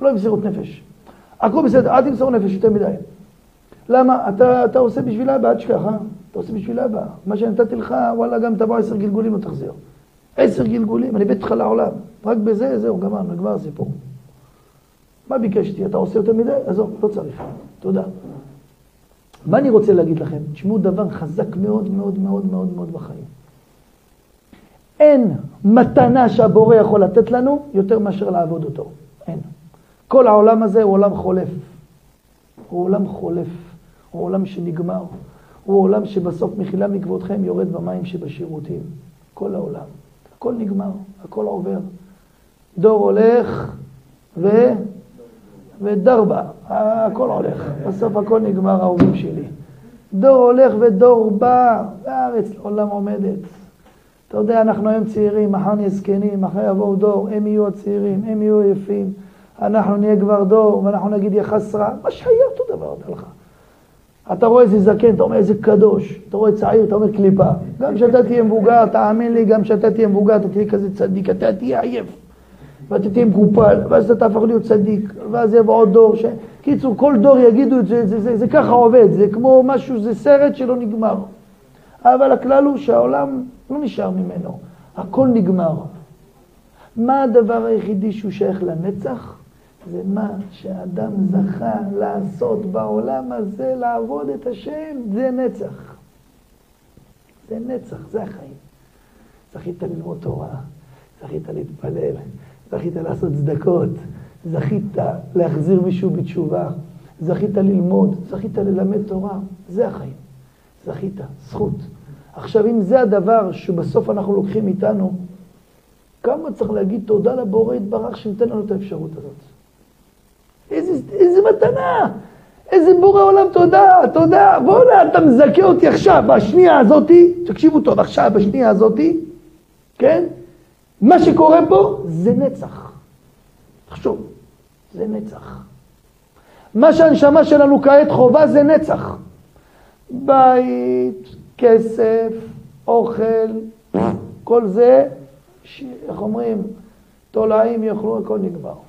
לא עם מסירות נפש. הכל בסדר, אל תמסור נפש יותר מדי. למה? אתה, אתה עושה בשביל אבא, אל תשכח, אה? אתה עושה בשביל אבא. מה שנתתי לך, וואלה, גם תבוא עשר גלגולים לא תחזיר. עשר גלגולים, אני הבאתי אותך לעולם. רק בזה, זהו, גמר, נגמר הסיפור. מה ביקשתי? אתה עושה יותר מדי? עזוב, לא צריך. תודה. מה אני רוצה להגיד לכם? תשמעו דבר חזק מאוד מאוד מאוד מאוד מאוד בחיים. אין מתנה שהבורא יכול לתת לנו יותר מאשר לעבוד אותו. אין. כל העולם הזה הוא עולם חולף. הוא עולם חולף. הוא עולם שנגמר. הוא עולם שבסוף מחילה מכבודכם יורד במים שבשירותים. כל העולם. הכל נגמר, הכל עובר. דור הולך ו... ודור בא, הכל הולך. בסוף הכל נגמר, האהובים שלי. דור הולך ודור בא, והארץ לעולם עומדת. אתה יודע, אנחנו היום צעירים, מחר נהיה זקנים, מחר יבואו דור, הם יהיו הצעירים, הם יהיו יפים. אנחנו נהיה כבר דור, ואנחנו נגיד יחס רע. מה שהיה אותו דבר, אומר לך. אתה רואה איזה זקן, אתה אומר איזה קדוש. אתה רואה צעיר, אתה אומר קליפה. גם כשאתה תהיה מבוגר, תאמין לי, גם כשאתה תהיה מבוגר, אתה תהיה כזה צדיק, אתה תהיה עייף. ואתה תהיה מקופל, ואז אתה תהפוך להיות צדיק, ואז יבוא עוד דור. ש... קיצור, כל דור יגידו את זה, זה, זה, זה, ככה עובד, זה כמו משהו, זה סרט שלא נגמר. אבל הכלל הוא שהעולם לא נשאר ממנו, הכל נגמר. מה הדבר היחידי שהוא שייך לנצח? זה מה שאדם זכה לעשות בעולם הזה, לעבוד את השם, זה נצח. זה נצח, זה החיים. זכית ללמוד תורה, זכית להתפלל, זכית לעשות צדקות, זכית להחזיר מישהו בתשובה, זכית ללמוד, זכית ללמד תורה, זה החיים. זכית, זכות. עכשיו, אם זה הדבר שבסוף אנחנו לוקחים איתנו, כמה צריך להגיד תודה לבורא יתברך שנותן לנו את האפשרות הזאת. איזה, איזה מתנה, איזה בורא עולם, תודה, תודה. בוא'נה, אתה מזכה אותי עכשיו, בשנייה הזאתי, תקשיבו טוב, עכשיו, בשנייה הזאתי, כן? מה שקורה פה זה נצח. תחשוב, זה נצח. מה שהנשמה שלנו כעת חובה זה נצח. בית, כסף, אוכל, כל זה, ש... איך אומרים, תולעים יאכלו, הכל נגמר.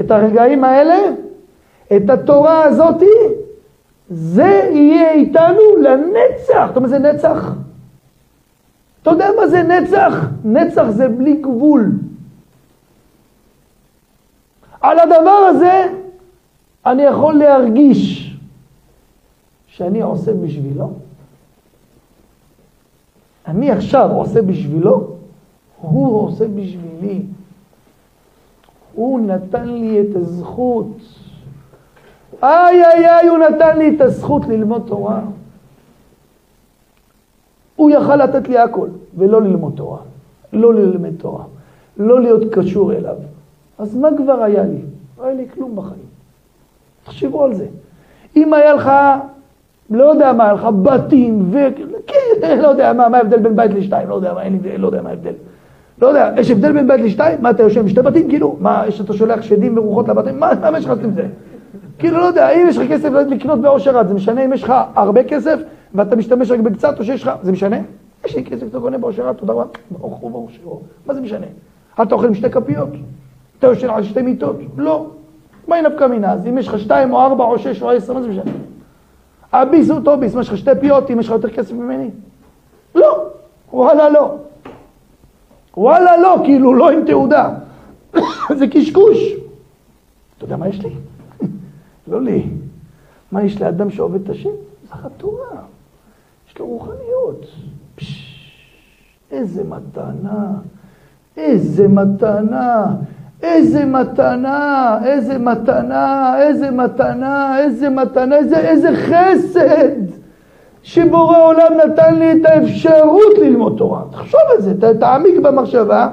את הרגעים האלה, את התורה הזאתי, זה יהיה איתנו לנצח. אתה יודע מה זה נצח? אתה יודע מה זה נצח? נצח זה בלי גבול. על הדבר הזה אני יכול להרגיש שאני עושה בשבילו. אני עכשיו עושה בשבילו, הוא עושה בשבילי. הוא נתן לי את הזכות. איי איי איי, הוא נתן לי את הזכות ללמוד תורה. הוא יכל לתת לי הכל, ולא ללמוד תורה, לא ללמד תורה, לא להיות קשור אליו. אז מה כבר היה לי? לא היה לי כלום בחיים. תחשבו על זה. אם היה לך, לא יודע מה, היה לך בתים, ו... כן, לא יודע מה, מה ההבדל בין בית לשתיים, לא יודע מה, אין לי, לא יודע מה ההבדל. לא יודע, יש הבדל בין בית לשתיים? מה, אתה יושב עם שתי בתים? כאילו, מה, יש אתה שולח שדים ורוחות לבתים? מה, מה יש לך עם זה? כאילו, לא יודע, אם יש לך כסף לקנות בעושר רב, זה משנה אם יש לך הרבה כסף ואתה משתמש רק בקצת, או שיש לך, זה משנה? יש לי כסף, אתה קונה בעושר רב, תודה רבה, ברוך הוא ברוך הוא. מה זה משנה? אתה אוכל עם שתי כפיות? אתה יושב על שתי מיטות? לא. מה היא נפקא מינה? אז אם יש לך שתיים או ארבע או שש או עשר, מה זה משנה? הביס הוא אותו ביס, מה יש לך שתי פיות, אם יש לך יותר כסף ממני? לא. וואלה לא. וואלה לא, כאילו לא עם תעודה. זה קשקוש. אתה יודע מה יש לי? לא לי. מה יש לאדם שעובד את השם? זה התורה. יש לו רוחניות. איזה מתנה, איזה מתנה, איזה מתנה, איזה מתנה, איזה מתנה, איזה מתנה, איזה, איזה חסד. שבורא עולם נתן לי את האפשרות ללמוד תורה. תחשוב על זה, תעמיק במחשבה,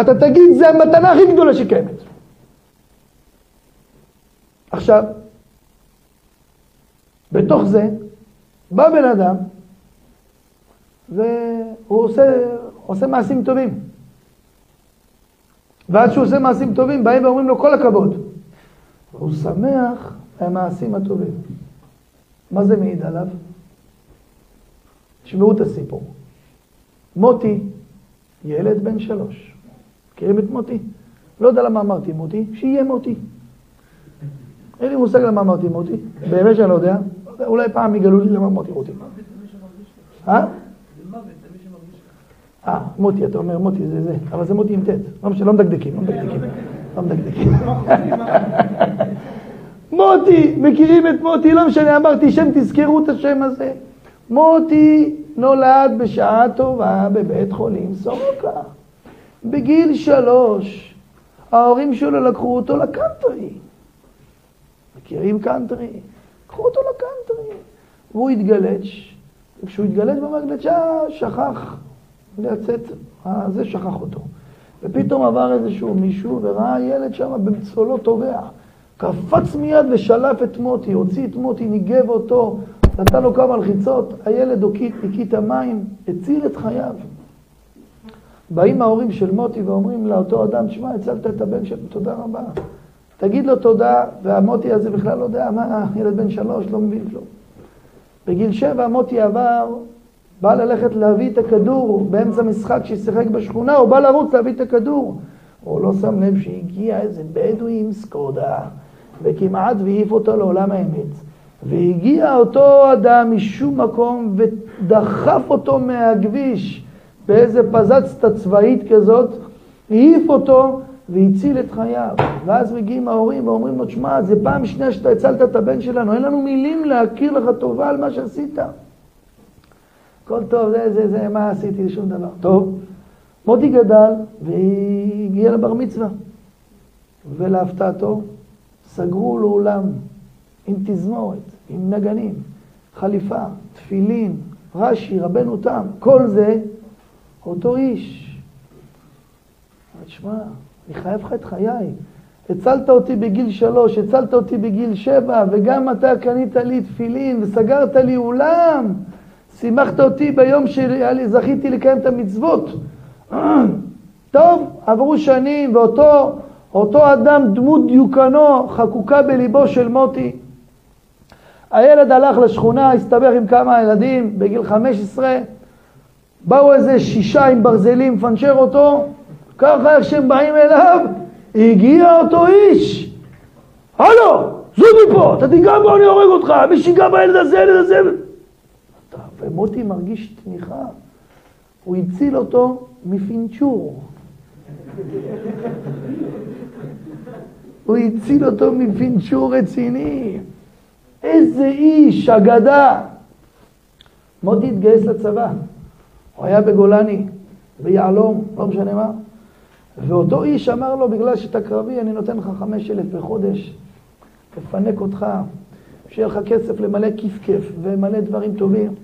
אתה תגיד, זה המתנה הכי גדולה שקיימת. עכשיו, בתוך זה, בא בן אדם, והוא עושה, עושה מעשים טובים. ועד שהוא עושה מעשים טובים, באים ואומרים לו כל הכבוד. הוא שמח מהמעשים הטובים. מה זה מעיד עליו? תשמעו את הסיפור. מוטי, ילד בן שלוש. מכירים את מוטי? לא יודע למה אמרתי מוטי, שיהיה מוטי. אין לי מושג למה אמרתי מוטי, באמת שאני לא יודע. אולי פעם יגלו לי למה אמרתי מוטי. אה? אה, מוטי, אתה אומר מוטי זה זה, אבל זה מוטי עם ט', לא משנה, לא מדקדקים, לא מדקדקים, לא מדקדקים. מוטי, מכירים את מוטי, לא משנה, אמרתי שם, תזכרו את השם הזה. מוטי נולד בשעה טובה בבית חולים סורוקה. בגיל שלוש, ההורים שלו לקחו אותו לקאנטרי. מכירים קאנטרי? לקחו אותו לקאנטרי. והוא התגלץ', וכשהוא התגלץ' במגלצ'ה, שכח לצאת, זה שכח אותו. ופתאום עבר איזשהו מישהו וראה ילד שם במצולו טובע. קפץ מיד ושלף את מוטי, הוציא את מוטי, ניגב אותו, נתן לו כמה לחיצות, הילד הקיא את המים, הציל את חייו. באים ההורים של מוטי ואומרים לאותו אדם, תשמע, הצלת את הבן שלו, תודה רבה. תגיד לו תודה, והמוטי הזה בכלל לא יודע מה, ילד בן שלוש, לא מבין כלום. בגיל שבע מוטי עבר, בא ללכת להביא את הכדור באמצע משחק ששיחק בשכונה, הוא בא לרוץ להביא את הכדור. הוא לא שם לב שהגיע איזה בדואי עם סקודה, וכמעט והעיף אותו לעולם האמת. והגיע אותו אדם משום מקום ודחף אותו מהכביש באיזה פזצתא צבאית כזאת, העיף אותו והציל את חייו. ואז מגיעים ההורים ואומרים לו, שמע, זה פעם שנייה שאתה הצלת את הבן שלנו, אין לנו מילים להכיר לך טובה על מה שעשית. הכל טוב, זה, זה, זה, מה עשיתי? שום דבר. טוב, מוטי גדל והגיע לבר מצווה. ולהפתעתו, סגרו לו אולם עם תזמורת, עם נגנים, חליפה, תפילין, רש"י, רבנו תם, כל זה אותו איש. תשמע, אני חייב לך את חיי. הצלת אותי בגיל שלוש, הצלת אותי בגיל שבע, וגם אתה קנית לי תפילין וסגרת לי אולם. שימחת אותי ביום שזכיתי לקיים את המצוות. טוב, עברו שנים, ואותו אותו אדם, דמות דיוקנו, חקוקה בליבו של מוטי. הילד הלך לשכונה, הסתבך עם כמה ילדים בגיל 15, באו איזה שישה עם ברזלים לפנצ'ר אותו, ככה איך שהם באים אליו, הגיע אותו איש. הלו, זוז מפה, אתה תיגע בו, אני הורג אותך, מי שיגע בילד הזה, ילד הזה. ומוטי מרגיש תמיכה. הוא הציל אותו מפינצ'ור. הוא הציל אותו מפינצ'ור רציני. איזה איש, אגדה. מוטי התגייס לצבא. הוא היה בגולני, ביהלום, לא משנה מה. ואותו איש אמר לו, בגלל שאתה קרבי, אני נותן לך חמש אלף בחודש, תפנק אותך, שיהיה לך כסף למלא כיף-כיף ומלא דברים טובים.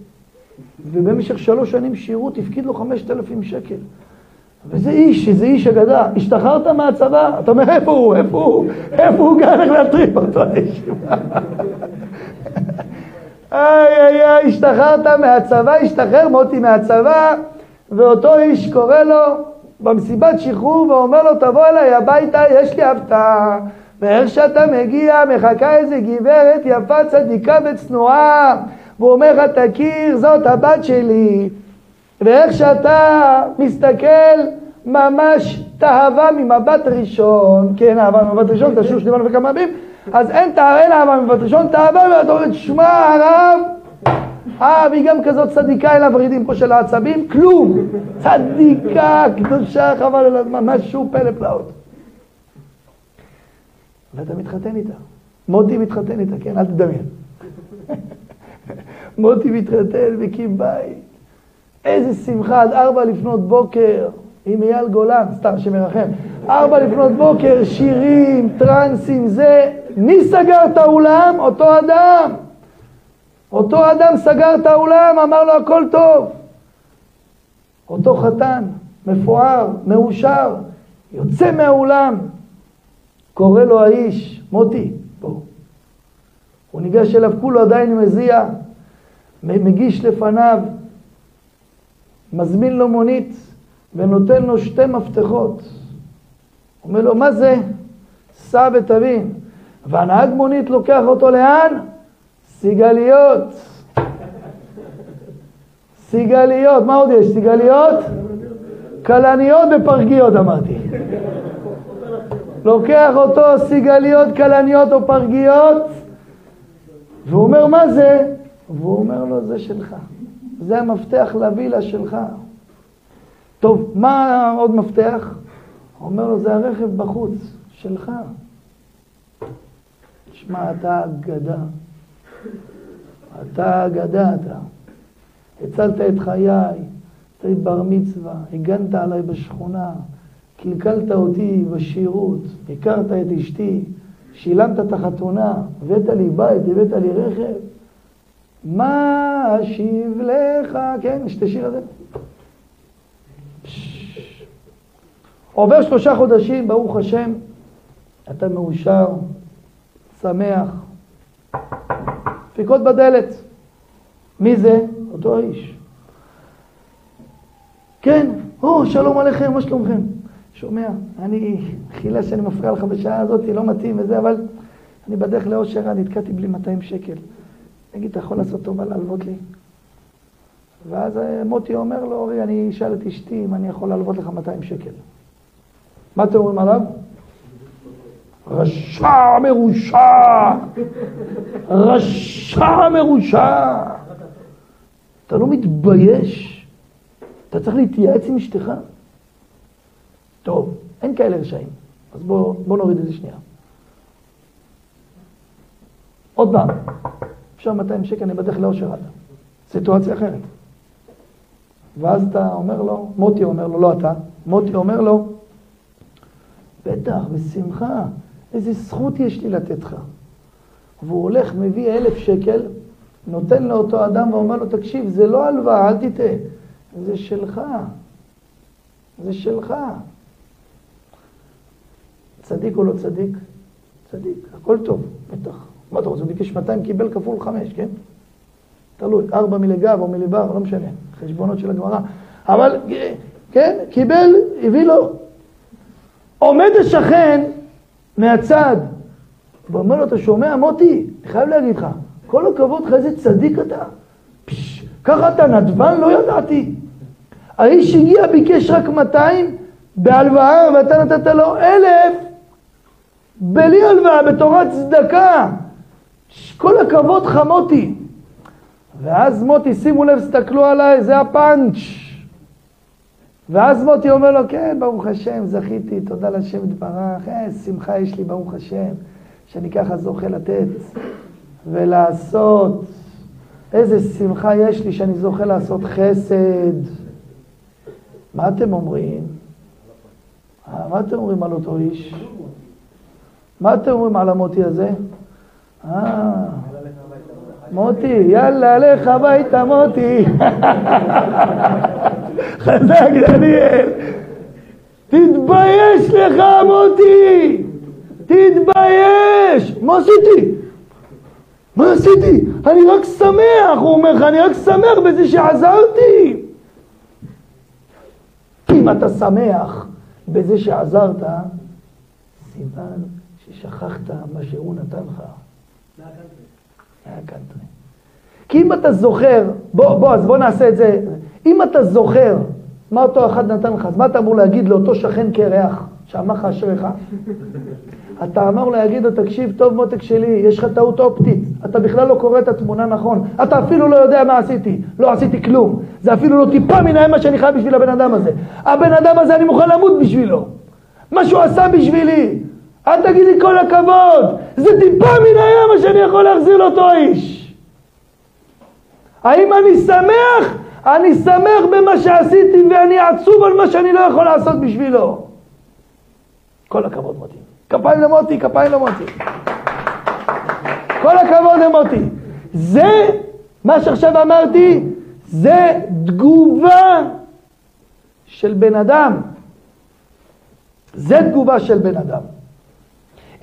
ובמשך שלוש שנים שירות הפקיד לו חמשת אלפים שקל. וזה איש, איזה איש אגדה, השתחררת מהצבא, אתה אומר, איפה הוא, איפה הוא, איפה הוא גר לך להטריף אותו לישיבה? איי איי איי, השתחררת מהצבא, השתחרר מוטי מהצבא, ואותו איש קורא לו במסיבת שחרור ואומר לו, תבוא אליי הביתה, יש לי הפתעה. ואיך שאתה מגיע, מחכה איזה גברת יפה, צדיקה וצנועה, והוא אומר לך, תכיר, זאת הבת שלי. ואיך שאתה מסתכל, ממש תאווה ממבט ראשון, כן, אהבה ממבט ראשון, תשוב שדיברנו בכמה ימים, אז אין תאווה, אין אהבה ממבט ראשון, תאווה, ואתה אומר, תשמע הרב, אה, והיא גם כזאת צדיקה, אין לה ורידים פה של העצבים, כלום. צדיקה, קדושה, חבל על הזמן, משהו פלא פלאות. ואתה מתחתן איתה. מוטי מתחתן איתה, כן? אל תדמיין. מוטי מתחתן, מקים בית. איזה שמחה, עד ארבע לפנות בוקר, עם אייל גולן, סתם שמרחם. ארבע לפנות בוקר, שירים, טרנסים, זה. מי סגר את האולם? אותו אדם. אותו אדם סגר את האולם, אמר לו הכל טוב. אותו חתן, מפואר, מאושר, יוצא מהאולם, קורא לו האיש, מוטי, בוא. הוא ניגש אליו, כולו עדיין מזיע, מגיש לפניו, מזמין לו מונית ונותן לו שתי מפתחות. אומר לו, מה זה? סע ותבין. והנהג מונית לוקח אותו לאן? סיגליות. סיגליות, מה עוד יש? סיגליות? כלניות ופרגיות אמרתי. לוקח אותו סיגליות, כלניות או פרגיות, והוא אומר, מה זה? והוא אומר לו, זה שלך. זה המפתח לווילה שלך. טוב, מה עוד מפתח? אומר לו, זה הרכב בחוץ, שלך. שמע, אתה אגדה. אתה אגדה אתה. הצלת את חיי, אתה בר מצווה, הגנת עליי בשכונה, קלקלת אותי בשירות, הכרת את אשתי, שילמת את החתונה, הבאת לי בית, הבאת לי רכב. מה אשיב לך? כן, יש את השיר הזה. עובר שלושה חודשים, ברוך השם, אתה מאושר, שמח, דפיקות בדלת. מי זה? אותו האיש. כן, או, שלום עליכם, מה שלומכם? שומע, אני, חילה שאני מפריע לך בשעה הזאת, לא מתאים וזה, אבל אני בדרך לאושר, נתקעתי בלי 200 שקל. תגיד, אתה יכול לעשות טובה להלוות לי? ואז אה, מוטי אומר לו, אורי, אני אשאל את אשתי אם אני יכול להלוות לך 200 שקל. מה אתם אומרים עליו? רשע מרושע! רשע מרושע! אתה לא מתבייש? אתה צריך להתייעץ עם אשתך? טוב, אין כאלה רשעים. אז בואו בוא נוריד את זה שנייה. עוד פעם, אפשר 200 שקל, אני בדרך לאושר עדה. סיטואציה אחרת. ואז אתה אומר לו, מוטי אומר לו, לא אתה, מוטי אומר לו, בטח, בשמחה, איזה זכות יש לי לתת לך. והוא הולך, מביא אלף שקל, נותן לאותו אדם ואומר לו, תקשיב, זה לא הלוואה, אל תטעה, זה שלך. זה שלך. צדיק או לא צדיק? צדיק, הכל טוב, בטח. מה אתה רוצה? הוא ביקש 200, קיבל כפול 5, כן? תלוי, 4 מלגב או מליבר, לא משנה, חשבונות של הגמרא. אבל, כן, קיבל, הביא לו. עומד השכן מהצד, ואומר לו, אתה שומע, מוטי, אני חייב להגיד לך, כל הכבוד לך, איזה צדיק אתה. פש, ככה אתה נדבן? לא ידעתי. האיש הגיע, ביקש רק 200 בהלוואה, ואתה נתת לו אלף בלי הלוואה, בתורת צדקה. כל הכבוד לך, מוטי. ואז מוטי, שימו לב, סתכלו עליי, זה הפאנץ'. ואז מוטי אומר לו, כן, ברוך השם, זכיתי, תודה לשם יתברך, אה, שמחה יש לי, ברוך השם, שאני ככה זוכה לתת ולעשות. איזה שמחה יש לי שאני זוכה לעשות חסד. מה אתם אומרים? אה, מה אתם אומרים על אותו איש? מה אתם אומרים על המוטי הזה? אה, מוטי, יאללה, לך הביתה, מוטי. חזק, דניאל. תתבייש לך, מוטי! תתבייש! מה עשיתי? מה עשיתי? אני רק שמח, הוא אומר לך, אני רק שמח בזה שעזרתי. אם אתה שמח בזה שעזרת, סימן ששכחת מה שהוא נתן לך. כי אם אתה זוכר, בוא, בוא, אז בוא נעשה את זה. אם אתה זוכר מה אותו אחד נתן לך, אז מה אתה אמור להגיד לאותו שכן קרח שאמר לך אשריך? אתה אמר להגיד לו, תקשיב טוב מותק שלי, יש לך טעות אופטית, אתה בכלל לא קורא את התמונה נכון, אתה אפילו לא יודע מה עשיתי, לא עשיתי כלום, זה אפילו לא טיפה מן האמה שאני חייב בשביל הבן אדם הזה. הבן אדם הזה אני מוכן למות בשבילו, מה שהוא עשה בשבילי, אל תגיד לי כל הכבוד, זה טיפה מן האמה שאני יכול להחזיר לאותו איש. האם אני שמח? אני שמח במה שעשיתי ואני עצוב על מה שאני לא יכול לעשות בשבילו. כל הכבוד מוטי. כפיים למוטי, כפיים למוטי. כל הכבוד למוטי. זה, מה שעכשיו אמרתי, זה תגובה של בן אדם. זה תגובה של בן אדם.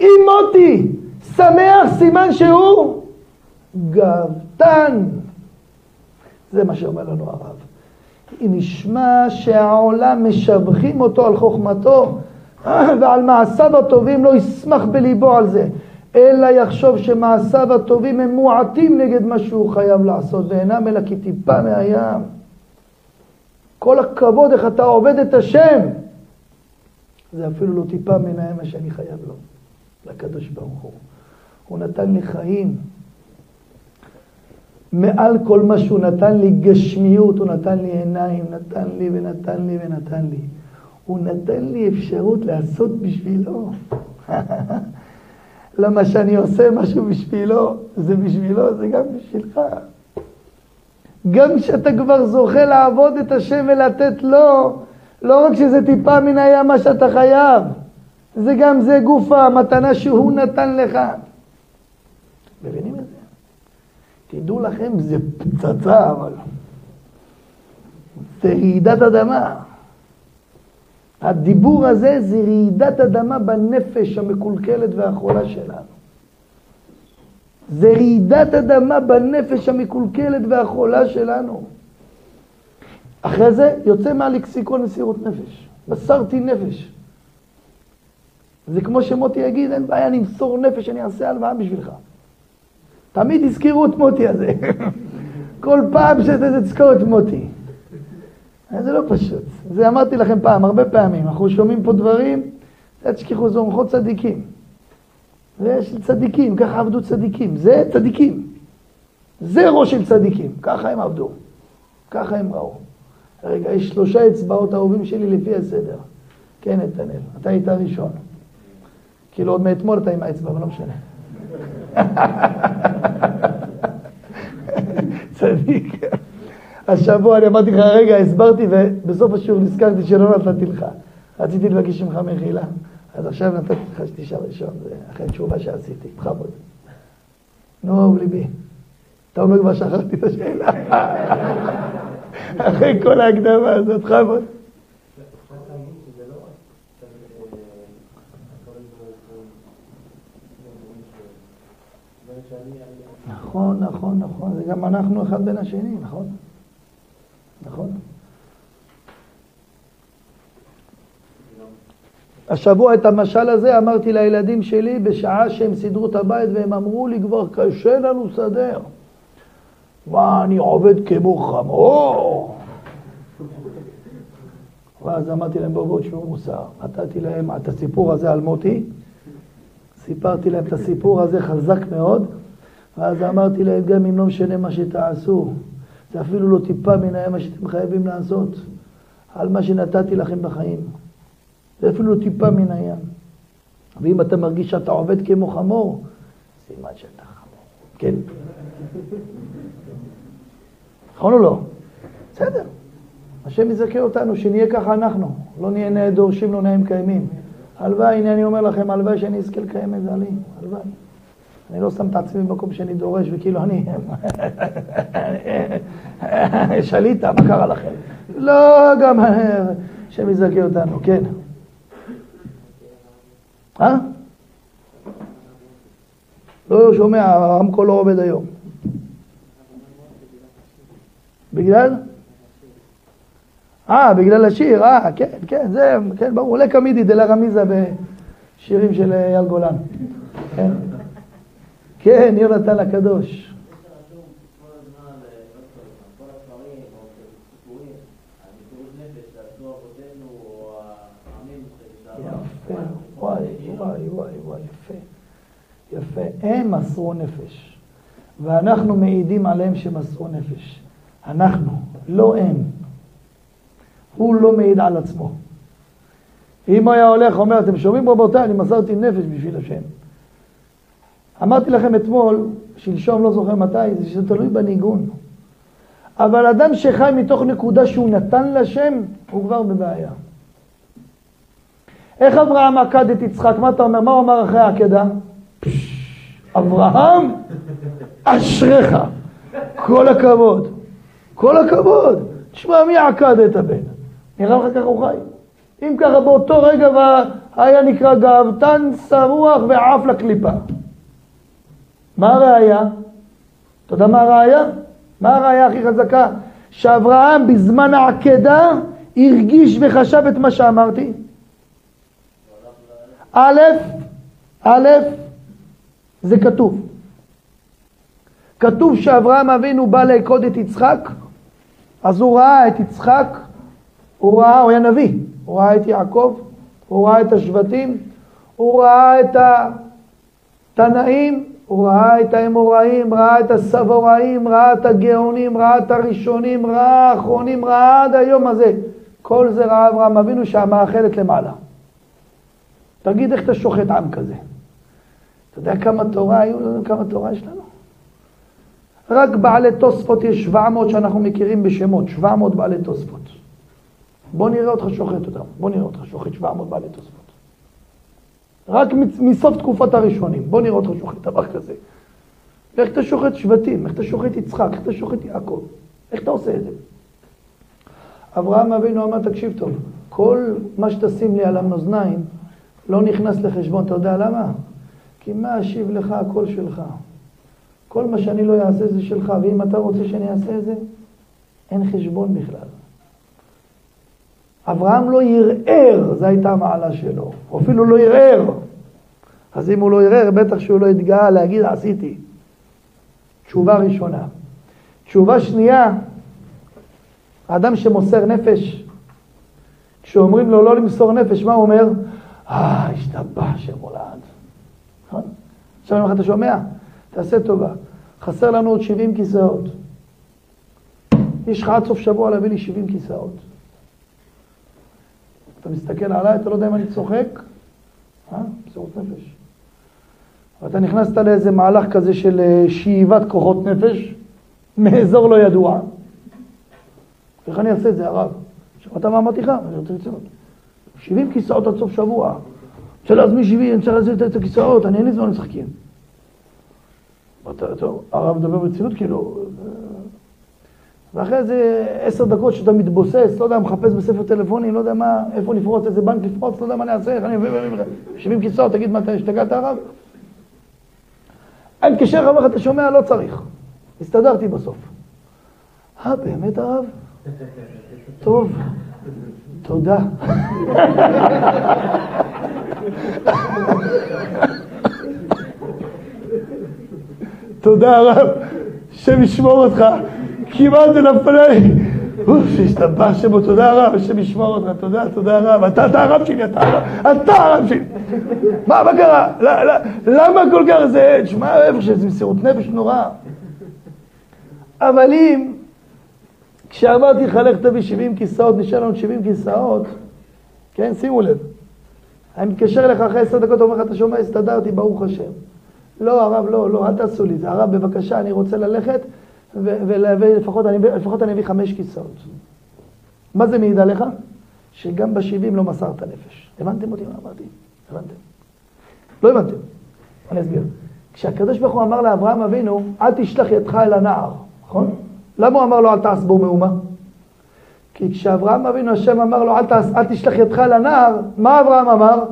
אם מוטי שמח, סימן שהוא גאוותן. זה מה שאומר לנו הרב. אם ישמע שהעולם משבחים אותו על חוכמתו ועל מעשיו הטובים, לא ישמח בליבו על זה, אלא יחשוב שמעשיו הטובים הם מועטים נגד מה שהוא חייב לעשות, ואינם אלא כטיפה מהים. כל הכבוד איך אתה עובד את השם. זה אפילו לא טיפה מן הים שאני חייב לו, לקדוש ברוך הוא. הוא נתן לי חיים. מעל כל מה שהוא נתן לי גשמיות, הוא נתן לי עיניים, נתן לי ונתן לי ונתן לי. הוא נתן לי אפשרות לעשות בשבילו. למה שאני עושה משהו בשבילו, זה בשבילו, זה גם בשבילך. גם כשאתה כבר זוכה לעבוד את השם ולתת לו, לא רק שזה טיפה מן הים מה שאתה חייב, זה גם זה גוף המתנה שהוא נתן לך. מבינים את זה? תדעו לכם, זה פצצה, אבל... זה רעידת אדמה. הדיבור הזה זה רעידת אדמה בנפש המקולקלת והחולה שלנו. זה רעידת אדמה בנפש המקולקלת והחולה שלנו. אחרי זה יוצא מהלקסיקון מסירות נפש. מסרתי נפש. זה כמו שמוטי יגיד, אין בעיה, אני אמסור נפש, אני אעשה הלוואה בשבילך. תמיד יזכרו את מוטי הזה. כל פעם שאתה תזכור את מוטי. זה לא פשוט. זה אמרתי לכם פעם, הרבה פעמים. אנחנו שומעים פה דברים, אל תשכחו, זה אורחות צדיקים. ויש צדיקים, ככה עבדו צדיקים. זה צדיקים. זה ראש של צדיקים. ככה הם עבדו. ככה הם ראו. רגע, יש שלושה אצבעות אהובים שלי לפי הסדר. כן, נתנאל, אתה היית הראשון. כאילו עוד מאתמול אתה עם האצבע, אבל לא משנה. צדיק. השבוע אני אמרתי לך, רגע, הסברתי, ובסוף השיעור נזכרתי שלא נתתי לך. רציתי לבקש ממך מחילה, אז עכשיו נתתי לך שתשאל ראשון, זה אחרי תשובה שעשיתי, בכבוד. נו, אהוב ליבי. אתה אומר כבר שכחתי את השאלה. אחרי כל ההקדמה הזאת, בכבוד. נכון, נכון, נכון, זה גם אנחנו אחד בין השני, נכון? נכון. השבוע את המשל הזה אמרתי לילדים שלי בשעה שהם סידרו את הבית והם אמרו לי כבר קשה לנו לסדר. מה, אני עובד כמו חמור? ואז אמרתי להם בואו בואו תשמעו מוסר. נתתי להם את הסיפור הזה על מוטי, סיפרתי להם את הסיפור הזה חזק מאוד, ואז אמרתי להם גם אם לא משנה מה שתעשו, זה אפילו לא טיפה מן הים שאתם חייבים לעשות על מה שנתתי לכם בחיים. זה אפילו לא טיפה מן הים. ואם אתה מרגיש שאתה עובד כמו חמור, סימן שאתה חמור. כן? נכון או לא? בסדר. השם יזכה אותנו, שנהיה ככה אנחנו. לא נהיה נאה דורשים, לא נאים קיימים. הלוואי, הנה אני אומר לכם, הלוואי שאני אזכה לקיים את זה עלי. הלוואי. אני לא שם את עצמי במקום שאני דורש, וכאילו אני שליטה, מה קרה לכם? לא, גם השם יזכה אותנו, כן. אה? לא שומע, הרמקול לא עובד היום. בגלל? אה, בגלל השיר, אה, כן, כן, זה, כן, ברור, עולה קמידי דלה רמיזה בשירים של אייל גולן. כן, כן, יונתן הקדוש. הם מסרו נפש, ואנחנו מעידים עליהם שמסרו נפש. אנחנו, לא הם. הוא לא מעיד על עצמו. אם היה הולך, אומר, אתם שומעים רבותיי, אני מסרתי נפש בשביל השם. אמרתי לכם אתמול, שלשום, לא זוכר מתי, זה שזה תלוי בניגון. אבל אדם שחי מתוך נקודה שהוא נתן לשם, הוא כבר בבעיה. איך אברהם עקד את יצחק? מה אתה אומר? מה הוא אמר אחרי העקדה? אברהם, אשריך. כל הכבוד. כל הכבוד. תשמע, מי עקד את הבן? נראה לך ככה הוא חי? אם ככה באותו רגע היה נקרא גאוותן, שרוח ועף לקליפה. מה הראיה? אתה יודע מה הראיה? מה הראיה הכי חזקה? שאברהם בזמן העקדה הרגיש וחשב את מה שאמרתי. א', א', זה כתוב. כתוב שאברהם אבינו בא לעקוד את יצחק, אז הוא ראה את יצחק, הוא ראה, הוא היה נביא, הוא ראה את יעקב, הוא ראה את השבטים, הוא ראה את התנאים, הוא ראה את האמוראים, ראה את הסבוראים, ראה את הגאונים, ראה את הראשונים, ראה האחרונים, ראה עד היום הזה. כל זה ראה אברהם אבינו שהמאכלת למעלה. תגיד איך אתה שוחט עם כזה. אתה יודע כמה תורה היו לנו, כמה תורה יש לנו? רק בעלי תוספות יש 700 שאנחנו מכירים בשמות, 700 בעלי תוספות. בוא נראה אותך שוחט אותם, בוא נראה אותך שוחט 700 בעלי תוספות. רק מסוף תקופת הראשונים, בוא נראה אותך שוחט דבר כזה. איך אתה שוחט שבטים, איך אתה שוחט יצחק, איך אתה שוחט יעקב, איך אתה עושה את זה? אברהם אבינו אמר, תקשיב טוב, כל מה שתשים לי על המאזניים לא נכנס לחשבון, אתה יודע למה? כי מה אשיב לך הכל שלך. כל מה שאני לא אעשה זה שלך, ואם אתה רוצה שאני אעשה את זה, אין חשבון בכלל. אברהם לא ערער, זו הייתה המעלה שלו. הוא אפילו לא ערער. אז אם הוא לא ערער, בטח שהוא לא התגאה להגיד עשיתי. תשובה ראשונה. תשובה שנייה, האדם שמוסר נפש, כשאומרים לו לא למסור נפש, מה הוא אומר? אה, השתבח שמולד. נכון? עכשיו אם אתה שומע, תעשה טובה. חסר לנו עוד 70 כיסאות. יש לך עד סוף שבוע להביא לי 70 כיסאות. אתה מסתכל עליי, אתה לא יודע אם אני צוחק? אה? מסירות נפש. ואתה נכנסת לאיזה מהלך כזה של אה, שאיבת כוחות נפש מאזור לא ידוע. איך אני אעשה את זה, הרב? שמעת מה אמרתי לך? אני רוצה לצנות. 70 כיסאות עד סוף שבוע. אני רוצה להזמין 70, אני צריך להזמין את הכיסאות, אני אין לי זמן לשחקים. טוב, הרב מדבר ברצינות, כאילו... ואחרי איזה עשר דקות שאתה מתבוסס, לא יודע, מחפש בספר טלפונים, לא יודע מה, איפה לפרוץ, איזה בנק לפרוץ, לא יודע מה אני אעשה, איך אני מביא, 70 כיסאות, תגיד מה, אתה השתגעת הרב? אני מתקשר, לך, אתה שומע? לא צריך. הסתדרתי בסוף. אה, באמת הרב? טוב, תודה. תודה רב, השם ישמור אותך, כמעט זה. אוף, שהשתבח שמו, תודה רב, השם ישמור אותך, תודה, תודה רב. אתה, אתה הרב שלי, אתה הרב, אתה הרב שלי. מה, מה קרה? למה כל כך זה, תשמע, איפה שזה מסירות נפש נורא. אבל אם, כשאמרתי לך, לך תביא 70 כיסאות, נשאר לנו 70 כיסאות, כן, שימו לב. אני מתקשר אליך אחרי עשר דקות, אומר לך, אתה שומע, הסתדרתי, ברוך השם. לא, הרב, לא, לא, אל תעשו לי זה. הרב, בבקשה, אני רוצה ללכת, ולפחות אני, אני אביא חמש כיסאות. מה זה מעיד עליך? שגם בשבעים לא מסרת נפש. הבנתם אותי מה אמרתי? הבנתם? לא הבנתם. אני אסביר. כשהקדוש ברוך הוא אמר לאברהם אבינו, אל תשלח ידך אל הנער, נכון? למה הוא אמר לו אל תעש בו מהומה? כי כשאברהם אבינו, השם אמר לו אל, תעש, אל תשלח ידך אל הנער, מה אברהם אמר?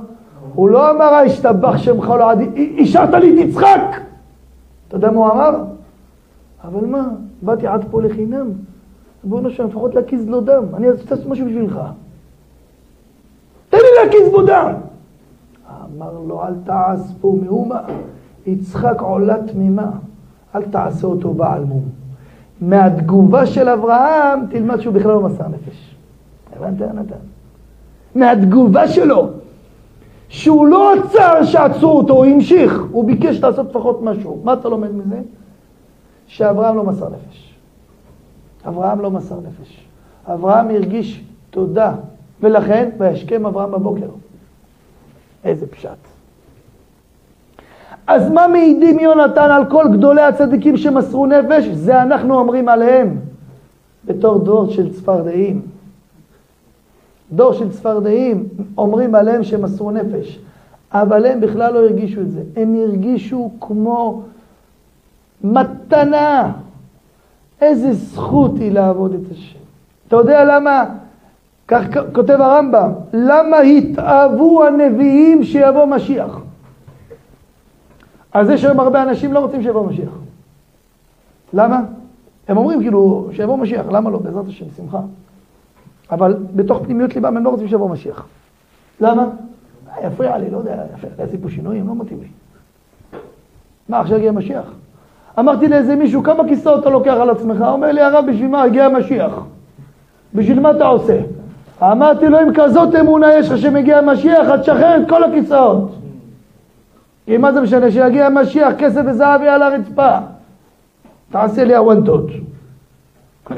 הוא לא אמר, השתבח שמך לא עדי, השארת לי את יצחק! אתה יודע מה הוא אמר? אבל מה, באתי עד פה לחינם. בוא נשם, לפחות להקיז לו דם. אני אעשה משהו בשבילך. תן לי להקיז בו דם! אמר לו, אל תעש פה מאומה. יצחק עולה תמימה, אל תעשה אותו בעל מום. מהתגובה של אברהם, תלמד שהוא בכלל לא מסר נפש. הבנת, נתן? מהתגובה שלו, שהוא לא עצר שעצרו אותו, הוא המשיך, הוא ביקש לעשות לפחות משהו. מה אתה לומד מזה? שאברהם לא מסר נפש. אברהם לא מסר נפש. אברהם הרגיש תודה, ולכן, וישכם אברהם בבוקר. איזה פשט. אז מה מעידים יונתן על כל גדולי הצדיקים שמסרו נפש? זה אנחנו אומרים עליהם, בתור דור של צפרדעים. דור של צפרדעים אומרים עליהם שהם מסרו נפש, אבל הם בכלל לא הרגישו את זה. הם הרגישו כמו מתנה. איזה זכות היא לעבוד את השם. אתה יודע למה, כך כותב הרמב"ם, למה התאהבו הנביאים שיבוא משיח? אז יש היום הרבה אנשים לא רוצים שיבוא משיח. למה? הם אומרים כאילו, שיבוא משיח, למה לא? בעזרת השם, שמחה. אבל בתוך פנימיות ליבם הם לא רוצים שיבוא משיח. למה? יפריע לי, לא יודע, יעשי פה שינויים, לא מתאים לי. מה, עכשיו יגיע משיח? אמרתי לאיזה מישהו, כמה כיסאות אתה לוקח על עצמך? אומר לי, הרב, בשביל מה? הגיע המשיח. בשביל מה אתה עושה? אמרתי לו, אם כזאת אמונה יש לך שמגיע המשיח, אז תשחרר את כל הכיסאות. כי מה זה משנה? שיגיע המשיח, כסף וזהב יהיה על הרצפה. תעשה לי הוונטות.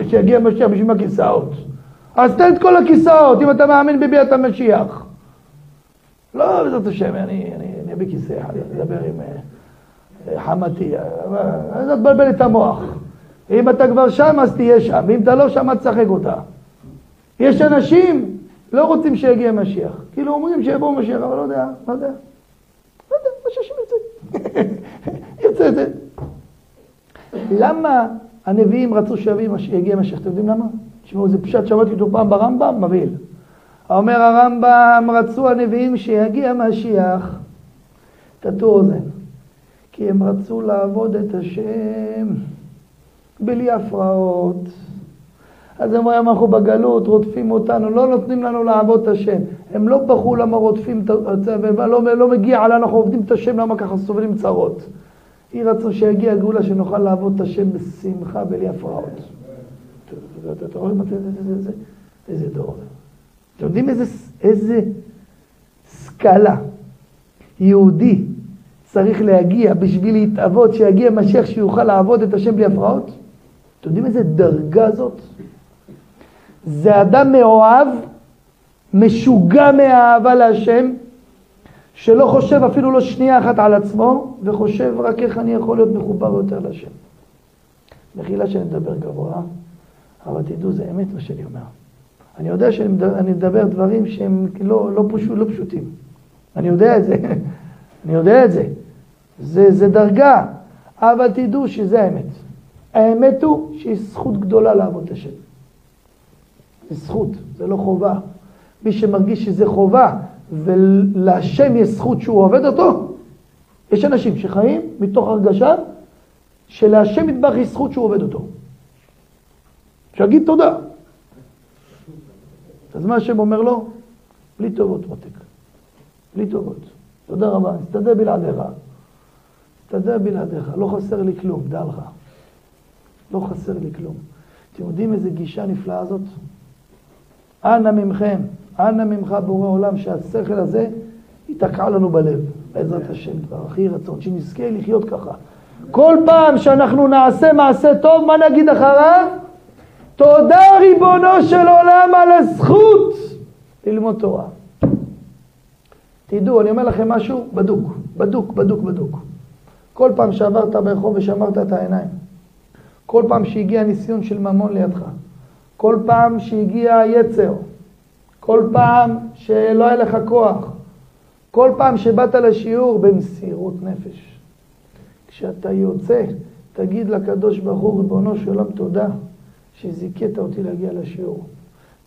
שיגיע המשיח בשביל מה כיסאות? אז תן את כל הכיסאות, אם אתה מאמין בביאת המשיח. לא, בעזרת השם, אני אביא כיסא, אני אדבר עם אה, חמתי. אז אל תבלבל את המוח. אם אתה כבר שם, אז תהיה שם, ואם אתה לא שם, אז תשחק אותה. יש אנשים, לא רוצים שיגיע משיח. כאילו אומרים שיבוא משיח, אבל לא יודע, לא יודע. לא יודע, מה שהשם ירצה. ירצה את זה. למה הנביאים רצו שיגיע משיח? אתם יודעים למה? תשמעו, זה פשט שמעתי אותו פעם ברמב"ם, מבהיל. אומר הרמב"ם, רצו הנביאים שיגיע משיח, תטו אוזן, כי הם רצו לעבוד את השם בלי הפרעות. אז הם אומרים, אנחנו בגלות, רודפים אותנו, לא נותנים לנו לעבוד את השם. הם לא בכו למה רודפים זה, ולא לא מגיע לנו, אנחנו עובדים את השם, למה ככה סובלים צרות. יהי רצון שיגיע גאולה, שנוכל לעבוד את השם בשמחה, בלי הפרעות. אתה רואה איזה דור. אתם יודעים איזה סקאלה יהודי צריך להגיע בשביל להתאבות, שיגיע משיח שיוכל לעבוד את השם בלי הפרעות? אתם יודעים איזה דרגה זאת? זה אדם מאוהב, משוגע מהאהבה להשם, שלא חושב אפילו לא שנייה אחת על עצמו, וחושב רק איך אני יכול להיות מחובר יותר להשם. מחילה שאני מדבר גבוה, אבל תדעו, זה אמת מה שאני אומר. אני יודע שאני מדבר דברים שהם לא, לא, פשוט, לא פשוטים. אני יודע את זה. אני יודע את זה. זה, זה דרגה, אבל תדעו שזה האמת. האמת הוא שיש זכות גדולה לעבוד את השם. זה זכות, זה לא חובה. מי שמרגיש שזה חובה ולהשם יש זכות שהוא עובד אותו, יש אנשים שחיים מתוך הרגשה שלהשם יתברך יש זכות שהוא עובד אותו. שיגיד תודה. אז מה השם אומר לו? בלי טובות מותק. בלי טובות. תודה רבה, נסתדר בלעדיך. נסתדר בלעדיך, לא חסר לי כלום, דע לך. לא חסר לי כלום. אתם יודעים איזה גישה נפלאה זאת? אנא ממכם, אנא ממך בורא עולם, שהשכל הזה ייתקע לנו בלב, בעזרת השם, דבר הכי רצון, שנזכה לחיות ככה. כל פעם שאנחנו נעשה מעשה טוב, מה נגיד אחריו? תודה ריבונו של עולם על הזכות ללמוד תורה. תדעו, אני אומר לכם משהו בדוק, בדוק, בדוק, בדוק. כל פעם שעברת ברחוב ושמרת את העיניים, כל פעם שהגיע ניסיון של ממון לידך, כל פעם שהגיע יצר, כל פעם שלא היה לך כוח, כל פעם שבאת לשיעור במסירות נפש. כשאתה יוצא, תגיד לקדוש ברוך הוא, ריבונו של עולם, תודה. שזיכית אותי להגיע לשיעור.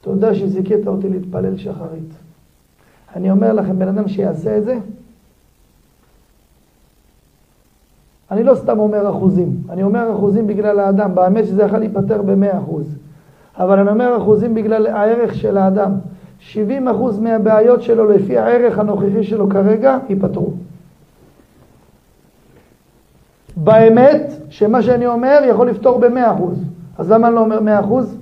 תודה שזיכית אותי להתפלל שחרית. אני אומר לכם, בן אדם שיעשה את זה, אני לא סתם אומר אחוזים, אני אומר אחוזים בגלל האדם, באמת שזה יכול להיפתר במאה אחוז. אבל אני אומר אחוזים בגלל הערך של האדם. 70 אחוז מהבעיות שלו לפי הערך הנוכחי שלו כרגע, ייפתרו. באמת, שמה שאני אומר יכול לפתור במאה אחוז. אז למה אני לא אומר מאה אחוז?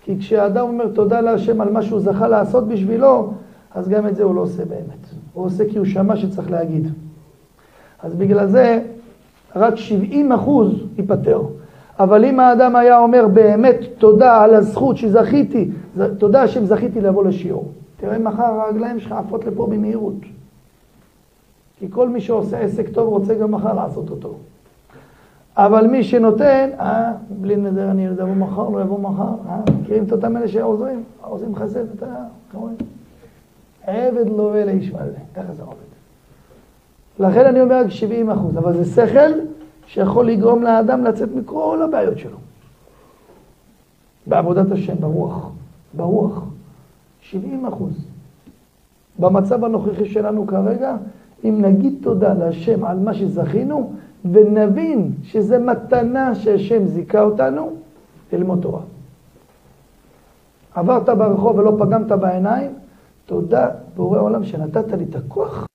כי כשאדם אומר תודה להשם על מה שהוא זכה לעשות בשבילו, אז גם את זה הוא לא עושה באמת. הוא עושה כי הוא שמע שצריך להגיד. אז בגלל זה, רק 70 אחוז ייפטר. אבל אם האדם היה אומר באמת תודה על הזכות שזכיתי, תודה השם זכיתי לבוא לשיעור. תראה מחר הרגליים שלך עפות לפה במהירות. כי כל מי שעושה עסק טוב רוצה גם מחר לעשות אותו. אבל מי שנותן, אה, בלי נדר אני אבוא מחר, לא יבוא מחר, אה, מכירים את אותם אלה שעוזרים? עושים חסד, אתה, כמובן. עבד לא ולאיש מלא, ככה זה עובד. לכן אני אומר רק 70 אחוז, אבל זה שכל שיכול לגרום לאדם לצאת מכל הבעיות שלו. בעבודת השם, ברוח, ברוח, 70 אחוז. במצב הנוכחי שלנו כרגע, אם נגיד תודה להשם על מה שזכינו, ונבין שזה מתנה שהשם זיכה אותנו, ללמוד תורה. עברת ברחוב ולא פגמת בעיניים, תודה בורא עולם שנתת לי את הכוח